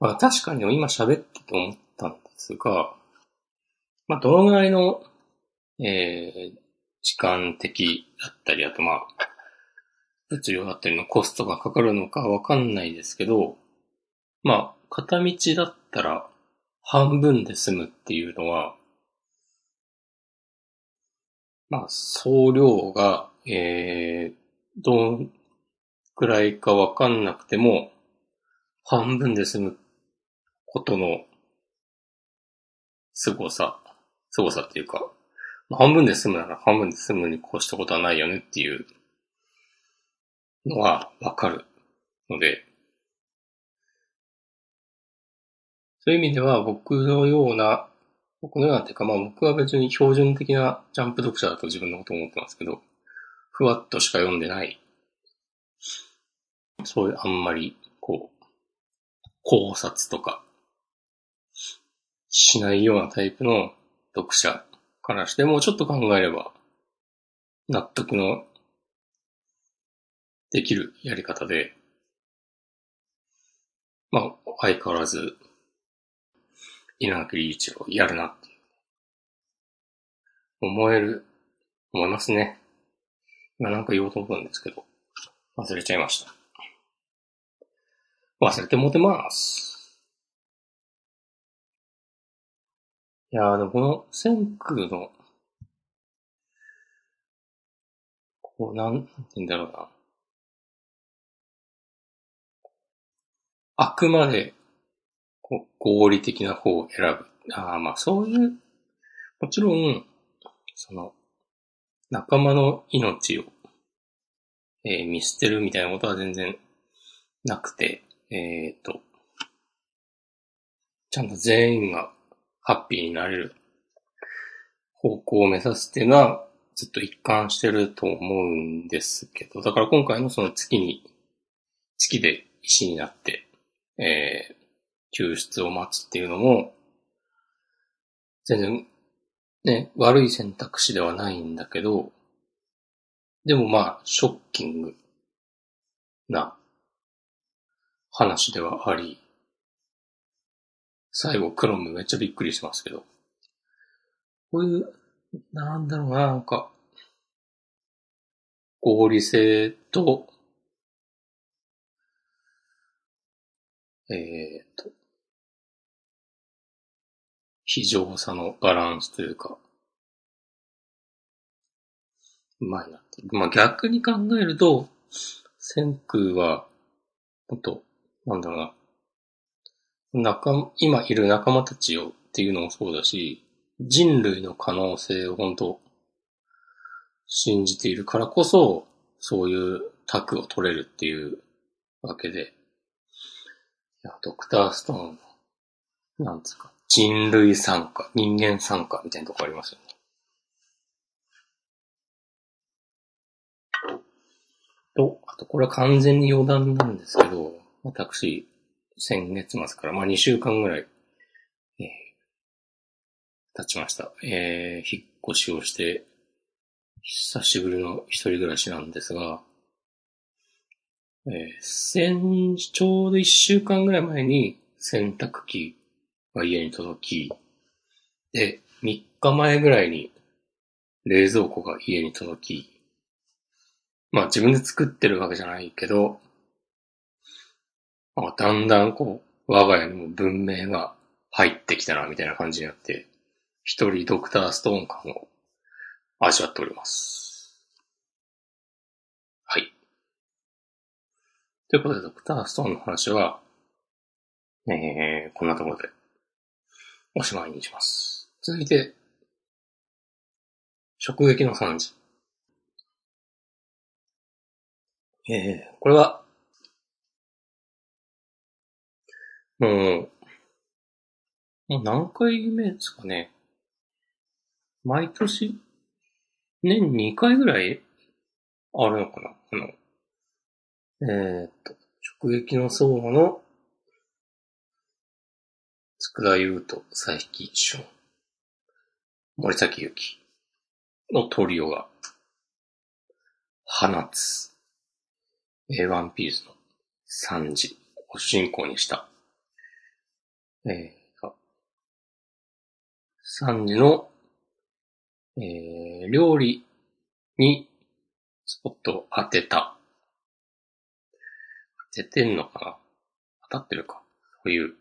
まあ確かに今喋ってて思ったんですが、まあどのぐらいの、えー、時間的だったり、あとまあ、物量だったりのコストがかかるのかわかんないですけど、まあ、片道だったら半分で済むっていうのは、まあ、総量が、えー、どんくらいかわかんなくても、半分で済むことの凄さ、凄さっていうか、半分で済むなら半分で済むに越したことはないよねっていうのはわかるので、そういう意味では僕のような、僕のようなっていうかまあ僕は別に標準的なジャンプ読者だと自分のこと思ってますけど、ふわっとしか読んでない、そういうあんまりこう、考察とかしないようなタイプの読者からしてもちょっと考えれば納得のできるやり方で、まあ、相変わらず、稲垣理事をやるなって、思える、思いますね。今なんか言おうと思うんですけど、忘れちゃいました。忘れてもてます。いやーでもこの千空の、こう、なん、なんて言うんだろうな。あくまで、合理的な方を選ぶ。ああ、まあそういう、もちろん、その、仲間の命を、えー見捨てるみたいなことは全然なくて、えっ、と、ちゃんと全員がハッピーになれる方向を目指すっていうのはずっと一貫してると思うんですけど、だから今回のその月に、月で石になって、えー救出を待つっていうのも、全然、ね、悪い選択肢ではないんだけど、でもまあ、ショッキングな話ではあり、最後クロムめっちゃびっくりしますけど、こういう、なんだろうな、なんか、合理性と、えーっと、非常さのバランスというか、うまいなって。まあ逆に考えると、千空は、もっと、なんだろうな、仲、今いる仲間たちをっていうのもそうだし、人類の可能性を本当信じているからこそ、そういうタクを取れるっていうわけで、いや、ドクターストーンの、なんつうか、人類参加、人間参加みたいなとこありますよね。と、あとこれは完全に余談なんですけど、私、先月末から、まあ2週間ぐらい、えー経ちました。えー引っ越しをして、久しぶりの一人暮らしなんですが、えー先、ちょうど一週間ぐらい前に洗濯機が家に届き、で、3日前ぐらいに冷蔵庫が家に届き、まあ自分で作ってるわけじゃないけど、あ、だんだんこう、我が家にも文明が入ってきたな、みたいな感じになって、一人ドクターストーン感を味わっております。はい。ということで、ドクターストーンの話は、えー、こんなところで、おしまいにします。続いて、直撃の惨事。えー、これは、もう、もう何回目ですかね。毎年、年2回ぐらいあるのかなあの、えーっと、直撃の相馬の、佃優と佐伯俊、森崎ゆきのトリオが、放つ、えーワンピースの三時を主人公にした、えーが、三時の、えー料理にスポットを当てた。当てんのかな？当たってるか？そういう、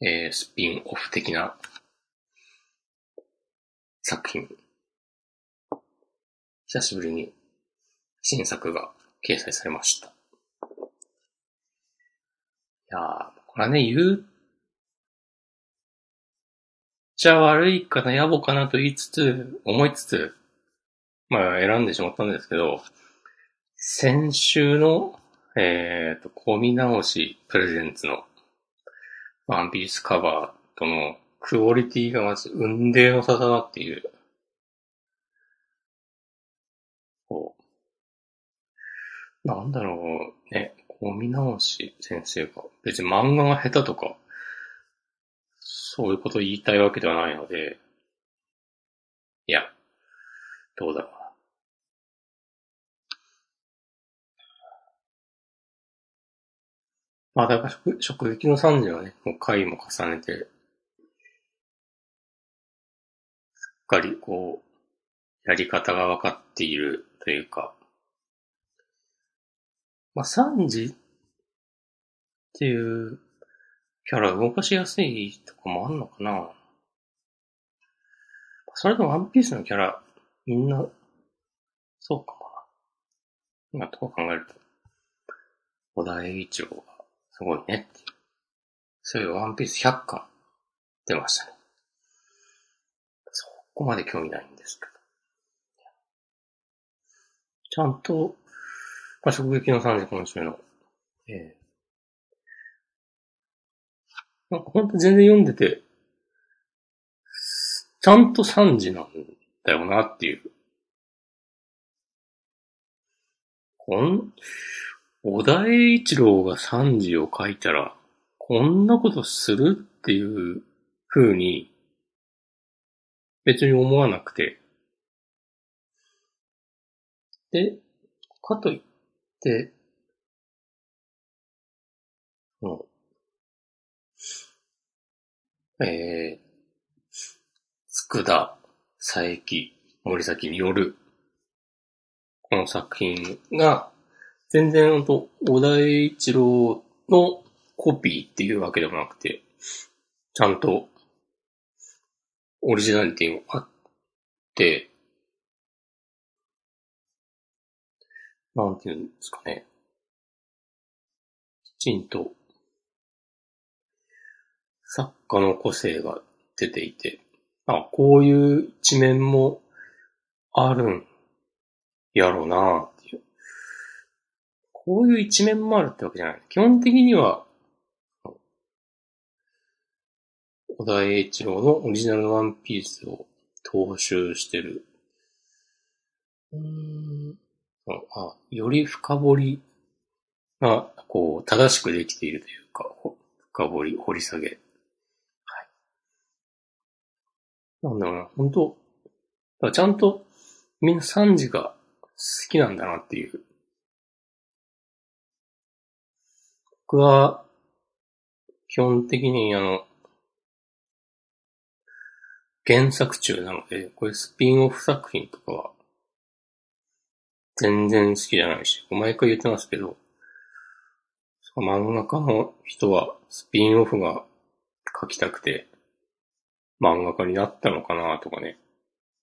えースピンオフ的な作品。久しぶりに新作が掲載されました。いやー、これはね、言う、じゃ悪いかな、野暮かなと言いつつ、思いつつ、まあ選んでしまったんですけど、先週の、えっ、と、込み直しプレゼンツのワンピースカバーとのクオリティがまず運命の差だなっていう。こう。なんだろうね、込み直し先生が、別に漫画が下手とか、そういうこと言いたいわけではないので、いや、どうだろうまあ、だから食、食撃の惨事はね、もう回も重ねて、すっかりこう、やり方が分かっているというか、まあ、サンジっていうキャラ動かしやすいとかもあんのかなそれでもワンピースのキャラ、みんな、そうかもな。今とこ考えると、小田栄一郎がすごいね。そういうワンピース100巻出ましたね。そこまで興味ないんですけど。ちゃんと、まあ、直撃の3時今週の、ええなんかほんと全然読んでて、ちゃんと3時なんだよなっていう。こん、小田栄一郎が3時を書いたら、こんなことするっていう風に、別に思わなくて。で、かといって、もう、えー、佃、佐伯、森崎による、この作品が、全然ほんと、小田一郎のコピーっていうわけでもなくて、ちゃんと、オリジナリティもあって、なんていうんですかね。きちんと、作家の個性が出ていて、あ、こういう一面もあるんやろうなっ。こういう一面もあるってわけじゃない。基本的には、小田栄一郎のオリジナルのワンピースを踏襲してる。うんあ、より深掘りが、こう、正しくできているというか、深掘り、掘り下げ。はい。なんだろうな、本当ちゃんと、みんな3時が好きなんだなっていう。僕は、基本的にあの、原作中なので、これスピンオフ作品とかは、全然好きじゃないし、毎回言ってますけど、漫画家の人はスピンオフが書きたくて、漫画家になったのかなとかね、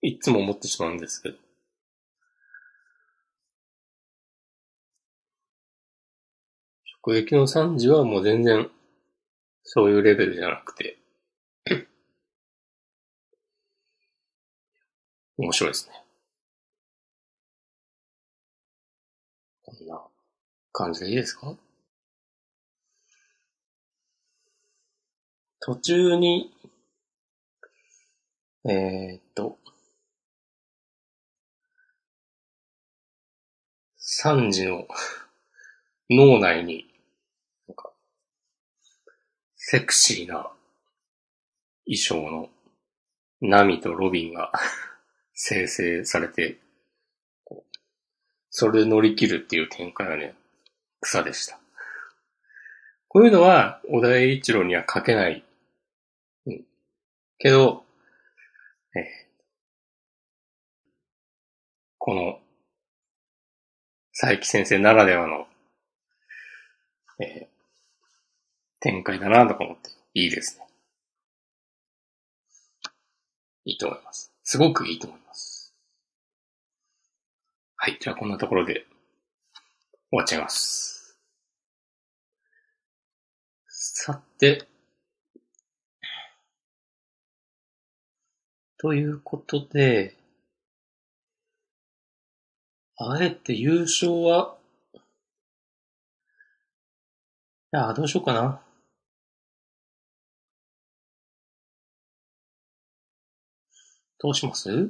いつも思ってしまうんですけど。直撃の3時はもう全然、そういうレベルじゃなくて、[coughs] 面白いですね。こんな感じでいいですか？途中に、えー、っと、3時の脳内に、セクシーな衣装のナミとロビンが [laughs] 生成されて、それで乗り切るっていう展開はね、草でした。こういうのは、小田栄一郎には書けない。うん。けど、えーこの、佐伯先生ならではの、えー展開だなとか思って、いいですね。いいと思います。すごくいいと思います。はい。じゃあこんなところで終わっちゃいます。さて、ということで、あえて優勝は、いや、どうしようかな。どうします？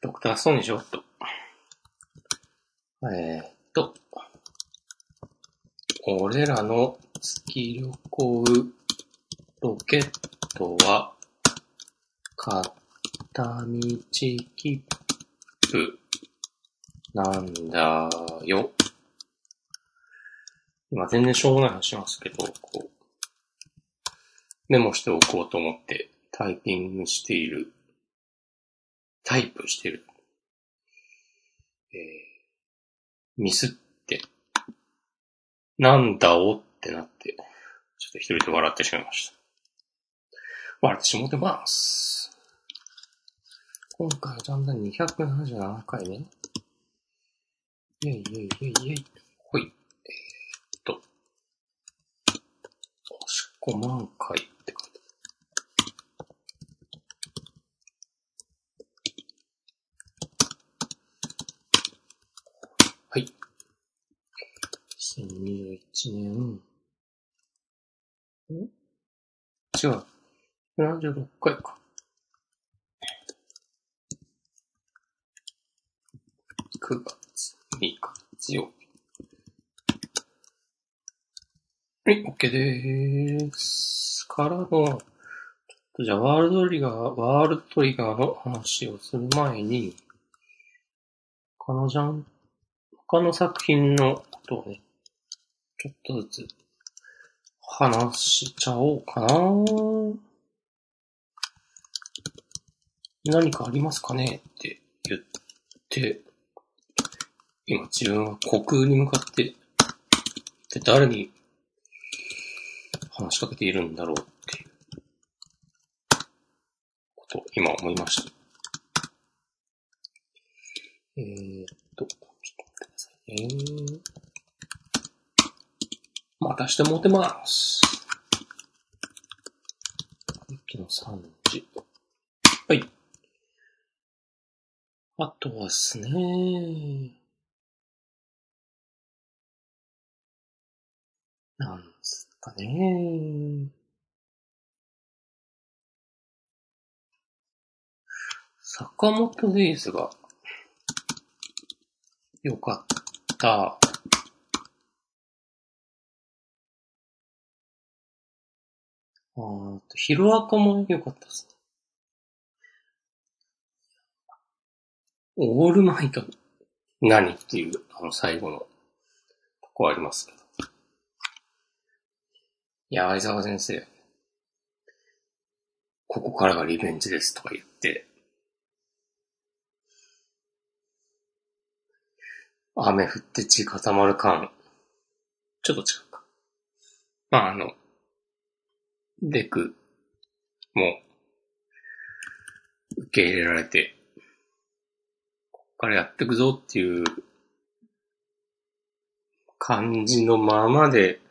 ドクターストーンにしようっと。えーっと、俺らの月旅行ロケットは、片道切符なんだよ。今全然しょうもない話しますけど、こう、メモしておこうと思ってタイピングしているタイプしてる。えー、ミスって、なんだおってなって、ちょっと一人で笑ってしまいました。笑ってしもてます。今回だんだん277回ね。イェイイェイイェイイェイ。五万回って書いてはい。2021年。ん違う。76回か。9月、3日、日曜。はい、OK でーす。からの、ちょっとじゃあワールドトリガー、ワールドトリガーの話をする前に、他のジャン、他の作品のことをね、ちょっとずつ話しちゃおうかな何かありますかね？って言って、今自分は虚空に向かって、で誰に話しかけているんだろうっていうこと今思いました。えーっと、ちょっと待ってくださいね。またしてもてます。一気の3時。はい。あとはですね。なんかね。坂本デイズがよかった。あーと、ヒロアカも良かったですね。オールナイト何っていう、あの最後のとこありますけど。いや、相沢先生、ここからがリベンジですとか言って、雨降って血固まる感、ちょっと違うか。まあ、あの、デクも受け入れられて、こっからやっていくぞっていう感じのままで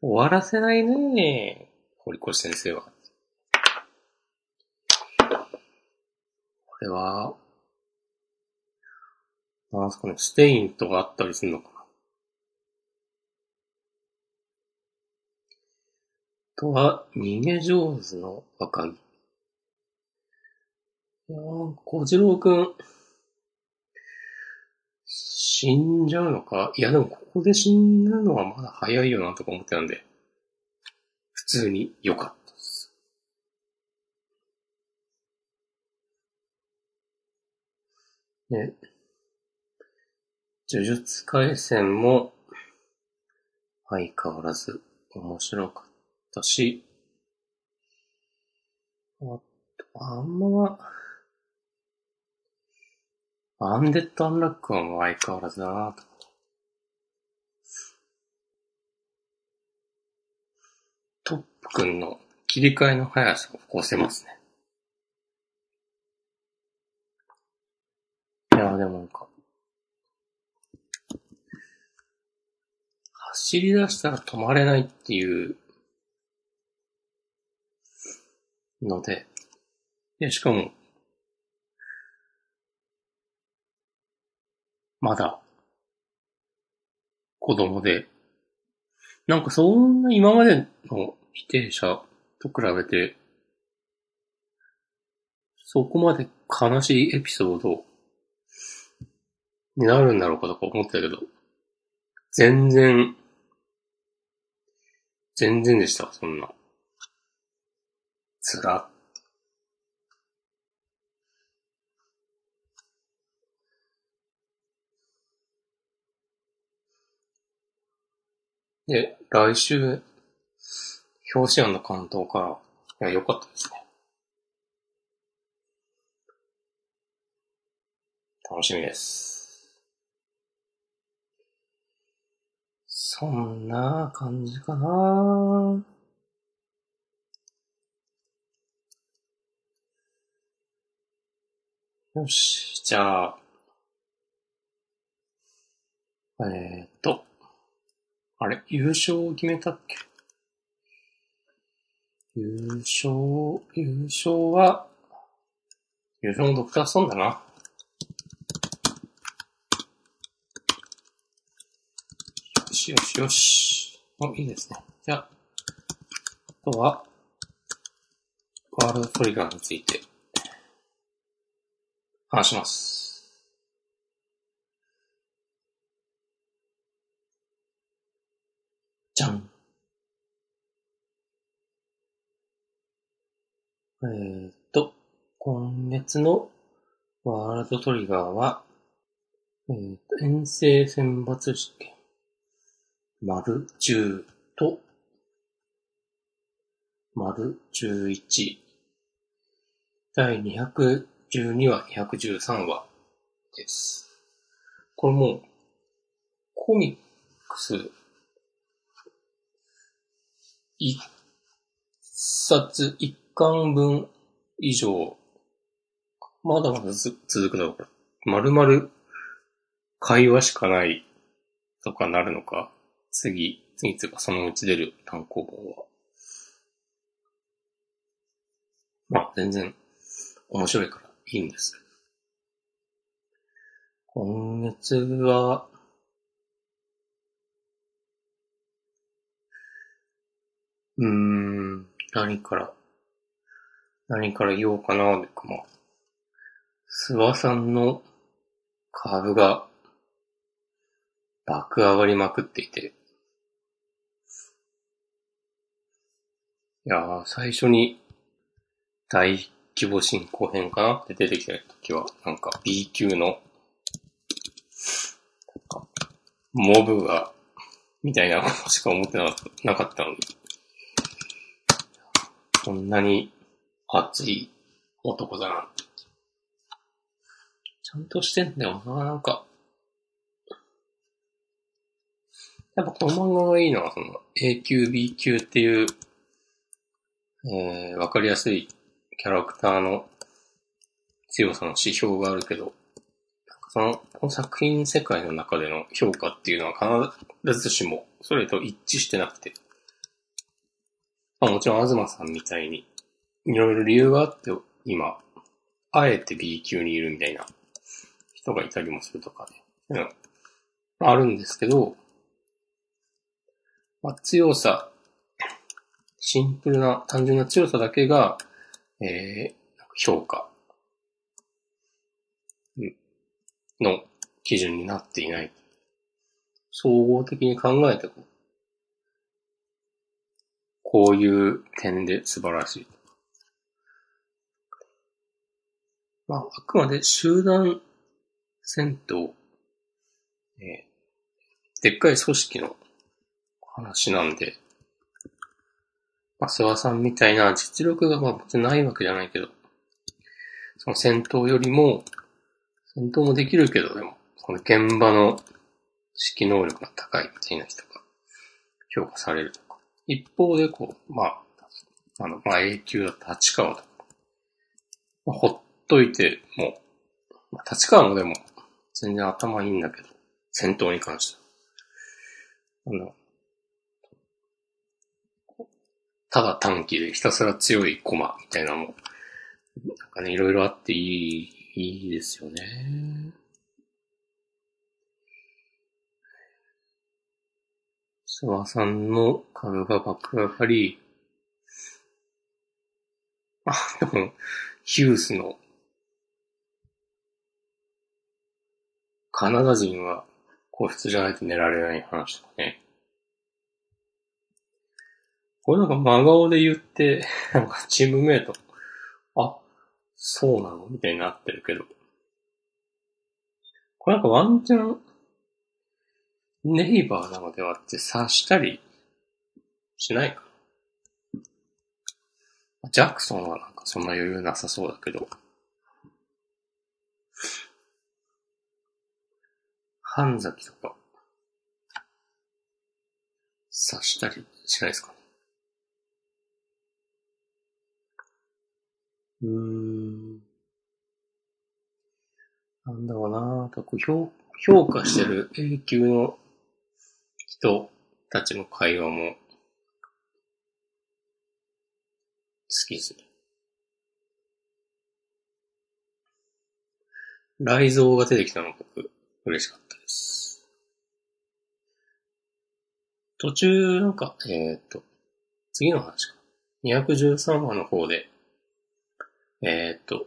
終わらせないね堀越先生は。これは、なんすかね、ステインとかあったりするのかな。とは、逃げ上手の若木。いやー、小次郎くん、死んじゃうのか？いや、でもここで死ぬのはまだ早いよなとか思ってたんで、普通に良かったです。ね。呪術回戦も、相変わらず面白かったし、あ、あんま、アンデッド・アンラックはもう相変わらずだなと。トップくんの切り替えの速さを起こせますね。いや、でもなんか、走り出したら止まれないっていうので、いや、しかも、まだ、子供で、なんかそんな今までの否定者と比べて、そこまで悲しいエピソードになるんだろうかとか思ってたけど、全然、全然でした、そんな。つら。で、来週、表紙案の関東から、いや、良かったですね。楽しみです。そんな感じかなよし、じゃあ、えーっと、あれ、優勝を決めたっけ？優勝、優勝は、優勝のドクターストーンだな。よしよしよし。お、いいですね。じゃあ、あとは、ワールドトリガーについて、話します。じゃん。えっと、今月のワールドトリガーは、えー、遠征選抜試験、丸10と、丸11、第212話、213話です。これも、コミックス、一冊一巻分以上、まだまだず続くの？か。まるまる会話しかないとかなるのか？次、次つうかそのうち出る単行本は。まあ全然面白いからいいんです。今月は、うーん、何から、何から言おうかな、でかまあ、諏訪さんの株が爆上がりまくっていて、いやー、最初に大規模進行編かな？って出てきた時は、なんか B 級の、モブが、みたいなことしか思ってなかったのに、こんなに熱い男だな。ちゃんとしてんだよな、なんか。やっぱこの漫画がいいのは、その A 級、B 級っていう、えー、わかりやすいキャラクターの強さの指標があるけど、その、この作品世界の中での評価っていうのは必ずしもそれと一致してなくて、まあもちろん東さんみたいに、いろいろ理由があって、今、あえて B 級にいるみたいな人がいたりもするとかね。うん。あるんですけど、まあ、強さ、シンプルな、単純な強さだけが、えー、評価の基準になっていない。総合的に考えて、こういう点で素晴らしい。まあ、あくまで集団戦闘、えーでっかい組織の話なんで、まあ、諏訪さんみたいな実力がまあ別にないわけじゃないけど、その戦闘よりも、戦闘もできるけど、でも、その現場の指揮能力が高いみたいな人が評価される。一方で、こう、まあ、あの、まあ、A 級だった立川とか、まあ、ほっといても、まあ、立川もでも全然頭いいんだけど、戦闘に関しては。あの、ただ短期でひたすら強い駒みたいなのも、なんかね、いろいろあっていい、いいですよね。諏訪さんの株が爆上がり、[laughs] あ、でも、ヒュースの、カナダ人は個室じゃないと寝られない話とかね。これなんか真顔で言って、[laughs] なんかチームメイト、あ、そうなの？みたいになってるけど。これなんかワンチャン、ネイバーなのではって察したりしないか。ジャクソンはなんかそんな余裕なさそうだけど。神崎とか、刺したりしないですか？ね。うーん。なんだろうなとこう評評価してる A 級の人たちの会話も好きですね。雷蔵が出てきたの僕嬉しかったです。途中なんか、えーっと、次の話か。213話の方で、えーっと、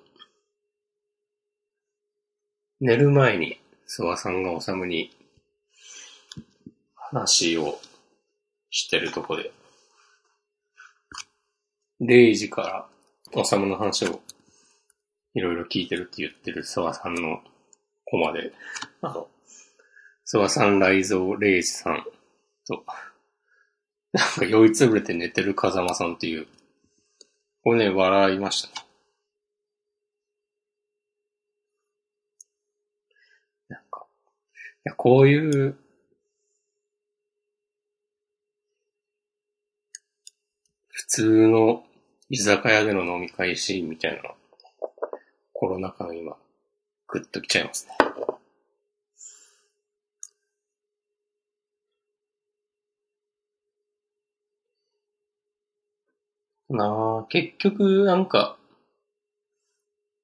寝る前に諏訪さんがおさむに話をしてるとこで、0時からおさむの話をいろいろ聞いてるって言ってる諏訪さんのコマで、あの、諏訪さん、雷蔵、礼二さんと、なんか酔いつぶれて寝てる風間さんっていう、こね、笑いましたね。なんか、いや、こういう、通の居酒屋での飲み会シーンみたいなのコロナ禍の今、グッときちゃいますね。なあ、結局、なんか、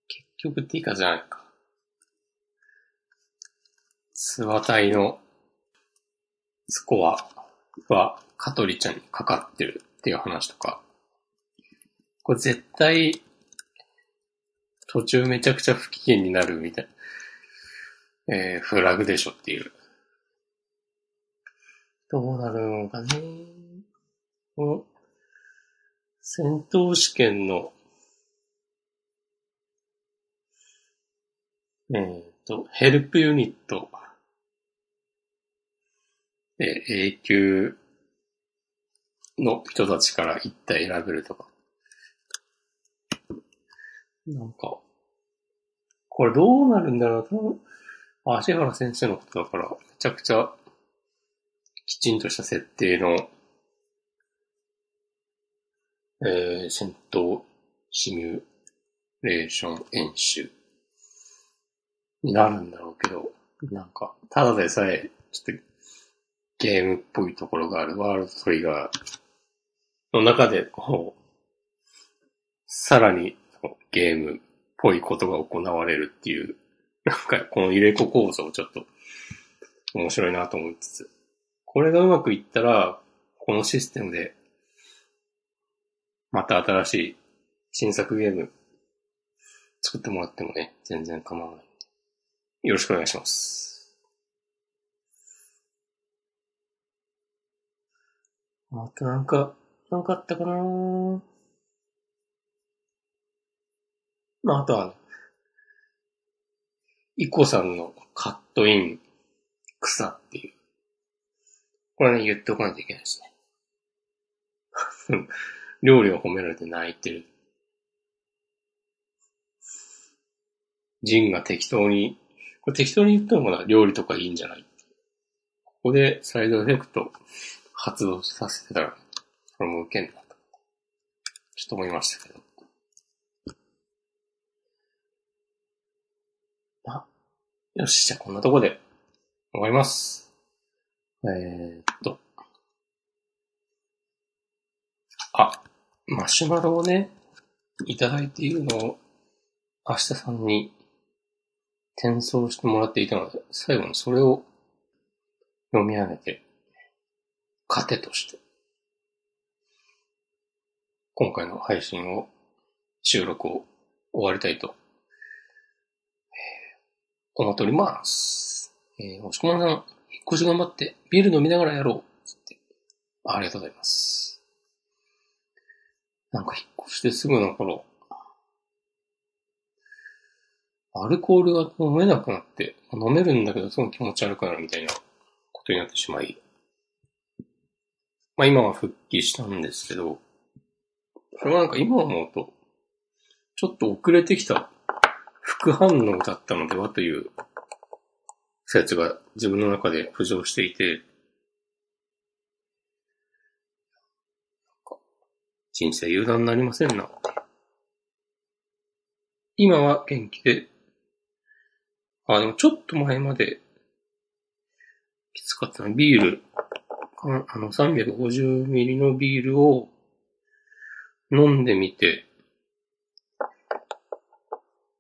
結局っていいかじゃないか。諏訪隊のスコアは香取ちゃんにかかってるっていう話とか、これ絶対途中めちゃくちゃ不機嫌になるみたいな、えー、フラグでしょっていう。どうなるのかね。この戦闘試験の、えっ、と、ヘルプユニットで A 級の人たちから一体選べるとか。なんか、これどうなるんだろう多分、足原先生のことだから、めちゃくちゃ、きちんとした設定の、えー、戦闘シミュレーション演習になるんだろうけど、なんか、ただでさえ、ちょっと、ゲームっぽいところがあるワールドトリガーの中で、こう、さらにゲームっぽいことが行われるっていう、なんかこの入れ子構造ちょっと面白いなと思いつつ、これがうまくいったら、このシステムで、また新しい新作ゲーム作ってもらってもね、全然構わない。よろしくお願いします。あとなんか、なかったかなまあ、あとは、イコさんのカットイン草っていう。これね、言っておかないといけないですね。[laughs] 料理を褒められて泣いてる。ジンが適当に、これ適当に言ってもまだ料理とかいいんじゃない？ここでサイドエフェクト発動させてたら、これも受けんなと。ちょっと思いましたけど。あ、よし、じゃあこんなとこで終わります。えー、っと。あ、マシュマロをね、いただいているのを、明日さんに転送してもらっていたので、最後にそれを読み上げて、糧として、今回の配信を、収録を終わりたいと、え思っております。えー、おしこまさん、引っ越し頑張って、ビール飲みながらやろう。って。ありがとうございます。なんか引っ越してすぐの頃、アルコールが飲めなくなって、飲めるんだけどすごい気持ち悪くなるみたいなことになってしまい、まあ今は復帰したんですけど、それはなんか今思うと、ちょっと遅れてきた副反応だったのではという説が自分の中で浮上していて、人生油断になりませんな。今は元気で、あ、でもちょっと前まで、きつかったな。ビール、ああの、350ミリのビールを飲んでみて、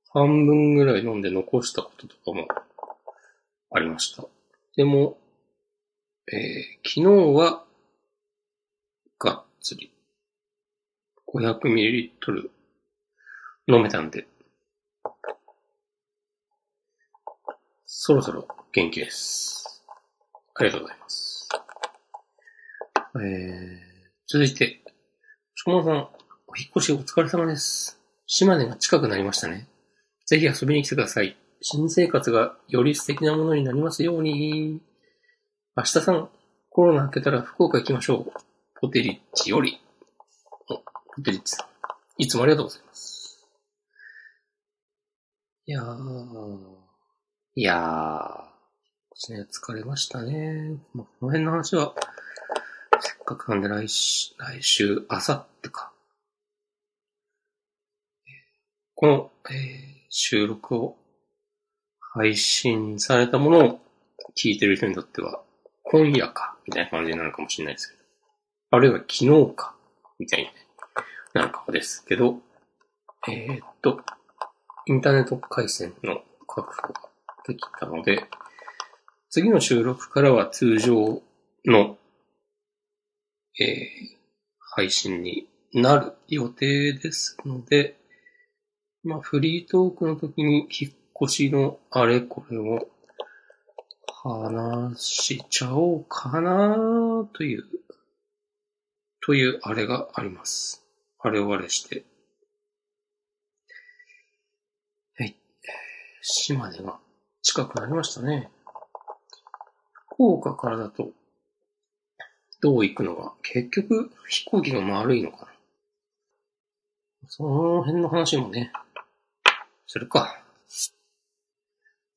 半分ぐらい飲んで残したこととかもありました。でも、えー、昨日は、がっつり、500ml 飲めたんで、そろそろ元気です。ありがとうございます。えー、続いて、しこまさん、引っ越しお疲れ様です。島根が近くなりましたね。ぜひ遊びに来てください。新生活がより素敵なものになりますように。明日さん、コロナ明けたら福岡行きましょう。ポテリッチより。おポテリッチさん、いつもありがとうございます。いやー、いやー、ね、疲れましたね。ま、この辺の話は、せっかくなんで来週、来週、あさってか。この、えー収録を配信されたものを聞いてる人にとっては、今夜か、みたいな感じになるかもしれないですけど。あるいは昨日か、みたいになるかもですけど、えーっと、インターネット回線の確保ができたので、次の収録からは通常の、えー配信になる予定ですので、まあ、フリートークの時に引っ越しのあれこれを話しちゃおうかなという、というあれがあります。あれをあれして。はい。島根が近くなりましたね。福岡からだと、どう行くのが、結局飛行機が丸いのかな。その辺の話もね、するか。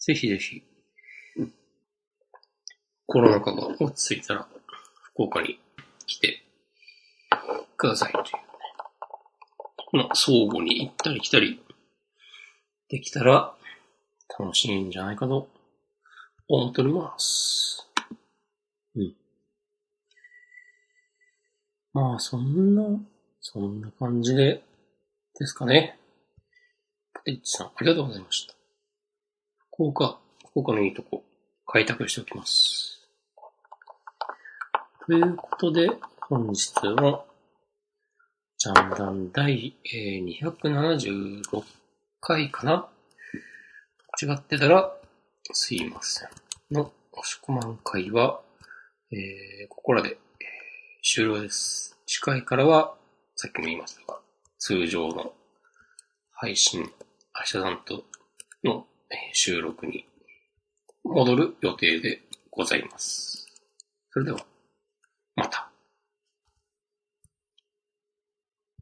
ぜひぜひ、コロナ禍が落ち着いたら、福岡に来てくださいというね。まあ、相互に行ったり来たりできたら楽しいんじゃないかと思っております。うん。まあ、そんな、そんな感じで、ですかね。ポテッチさん、ありがとうございました。福岡、福岡のいいとこ、開拓しておきます。ということで、本日は、ジャンダン第、えー276回かな違ってたら、すいません。の、押し込まん会は、えーここらで、えー終了です。次回からは、さっきも言いましたが、通常の配信、明日さんとの収録に戻る予定でございます。それでは。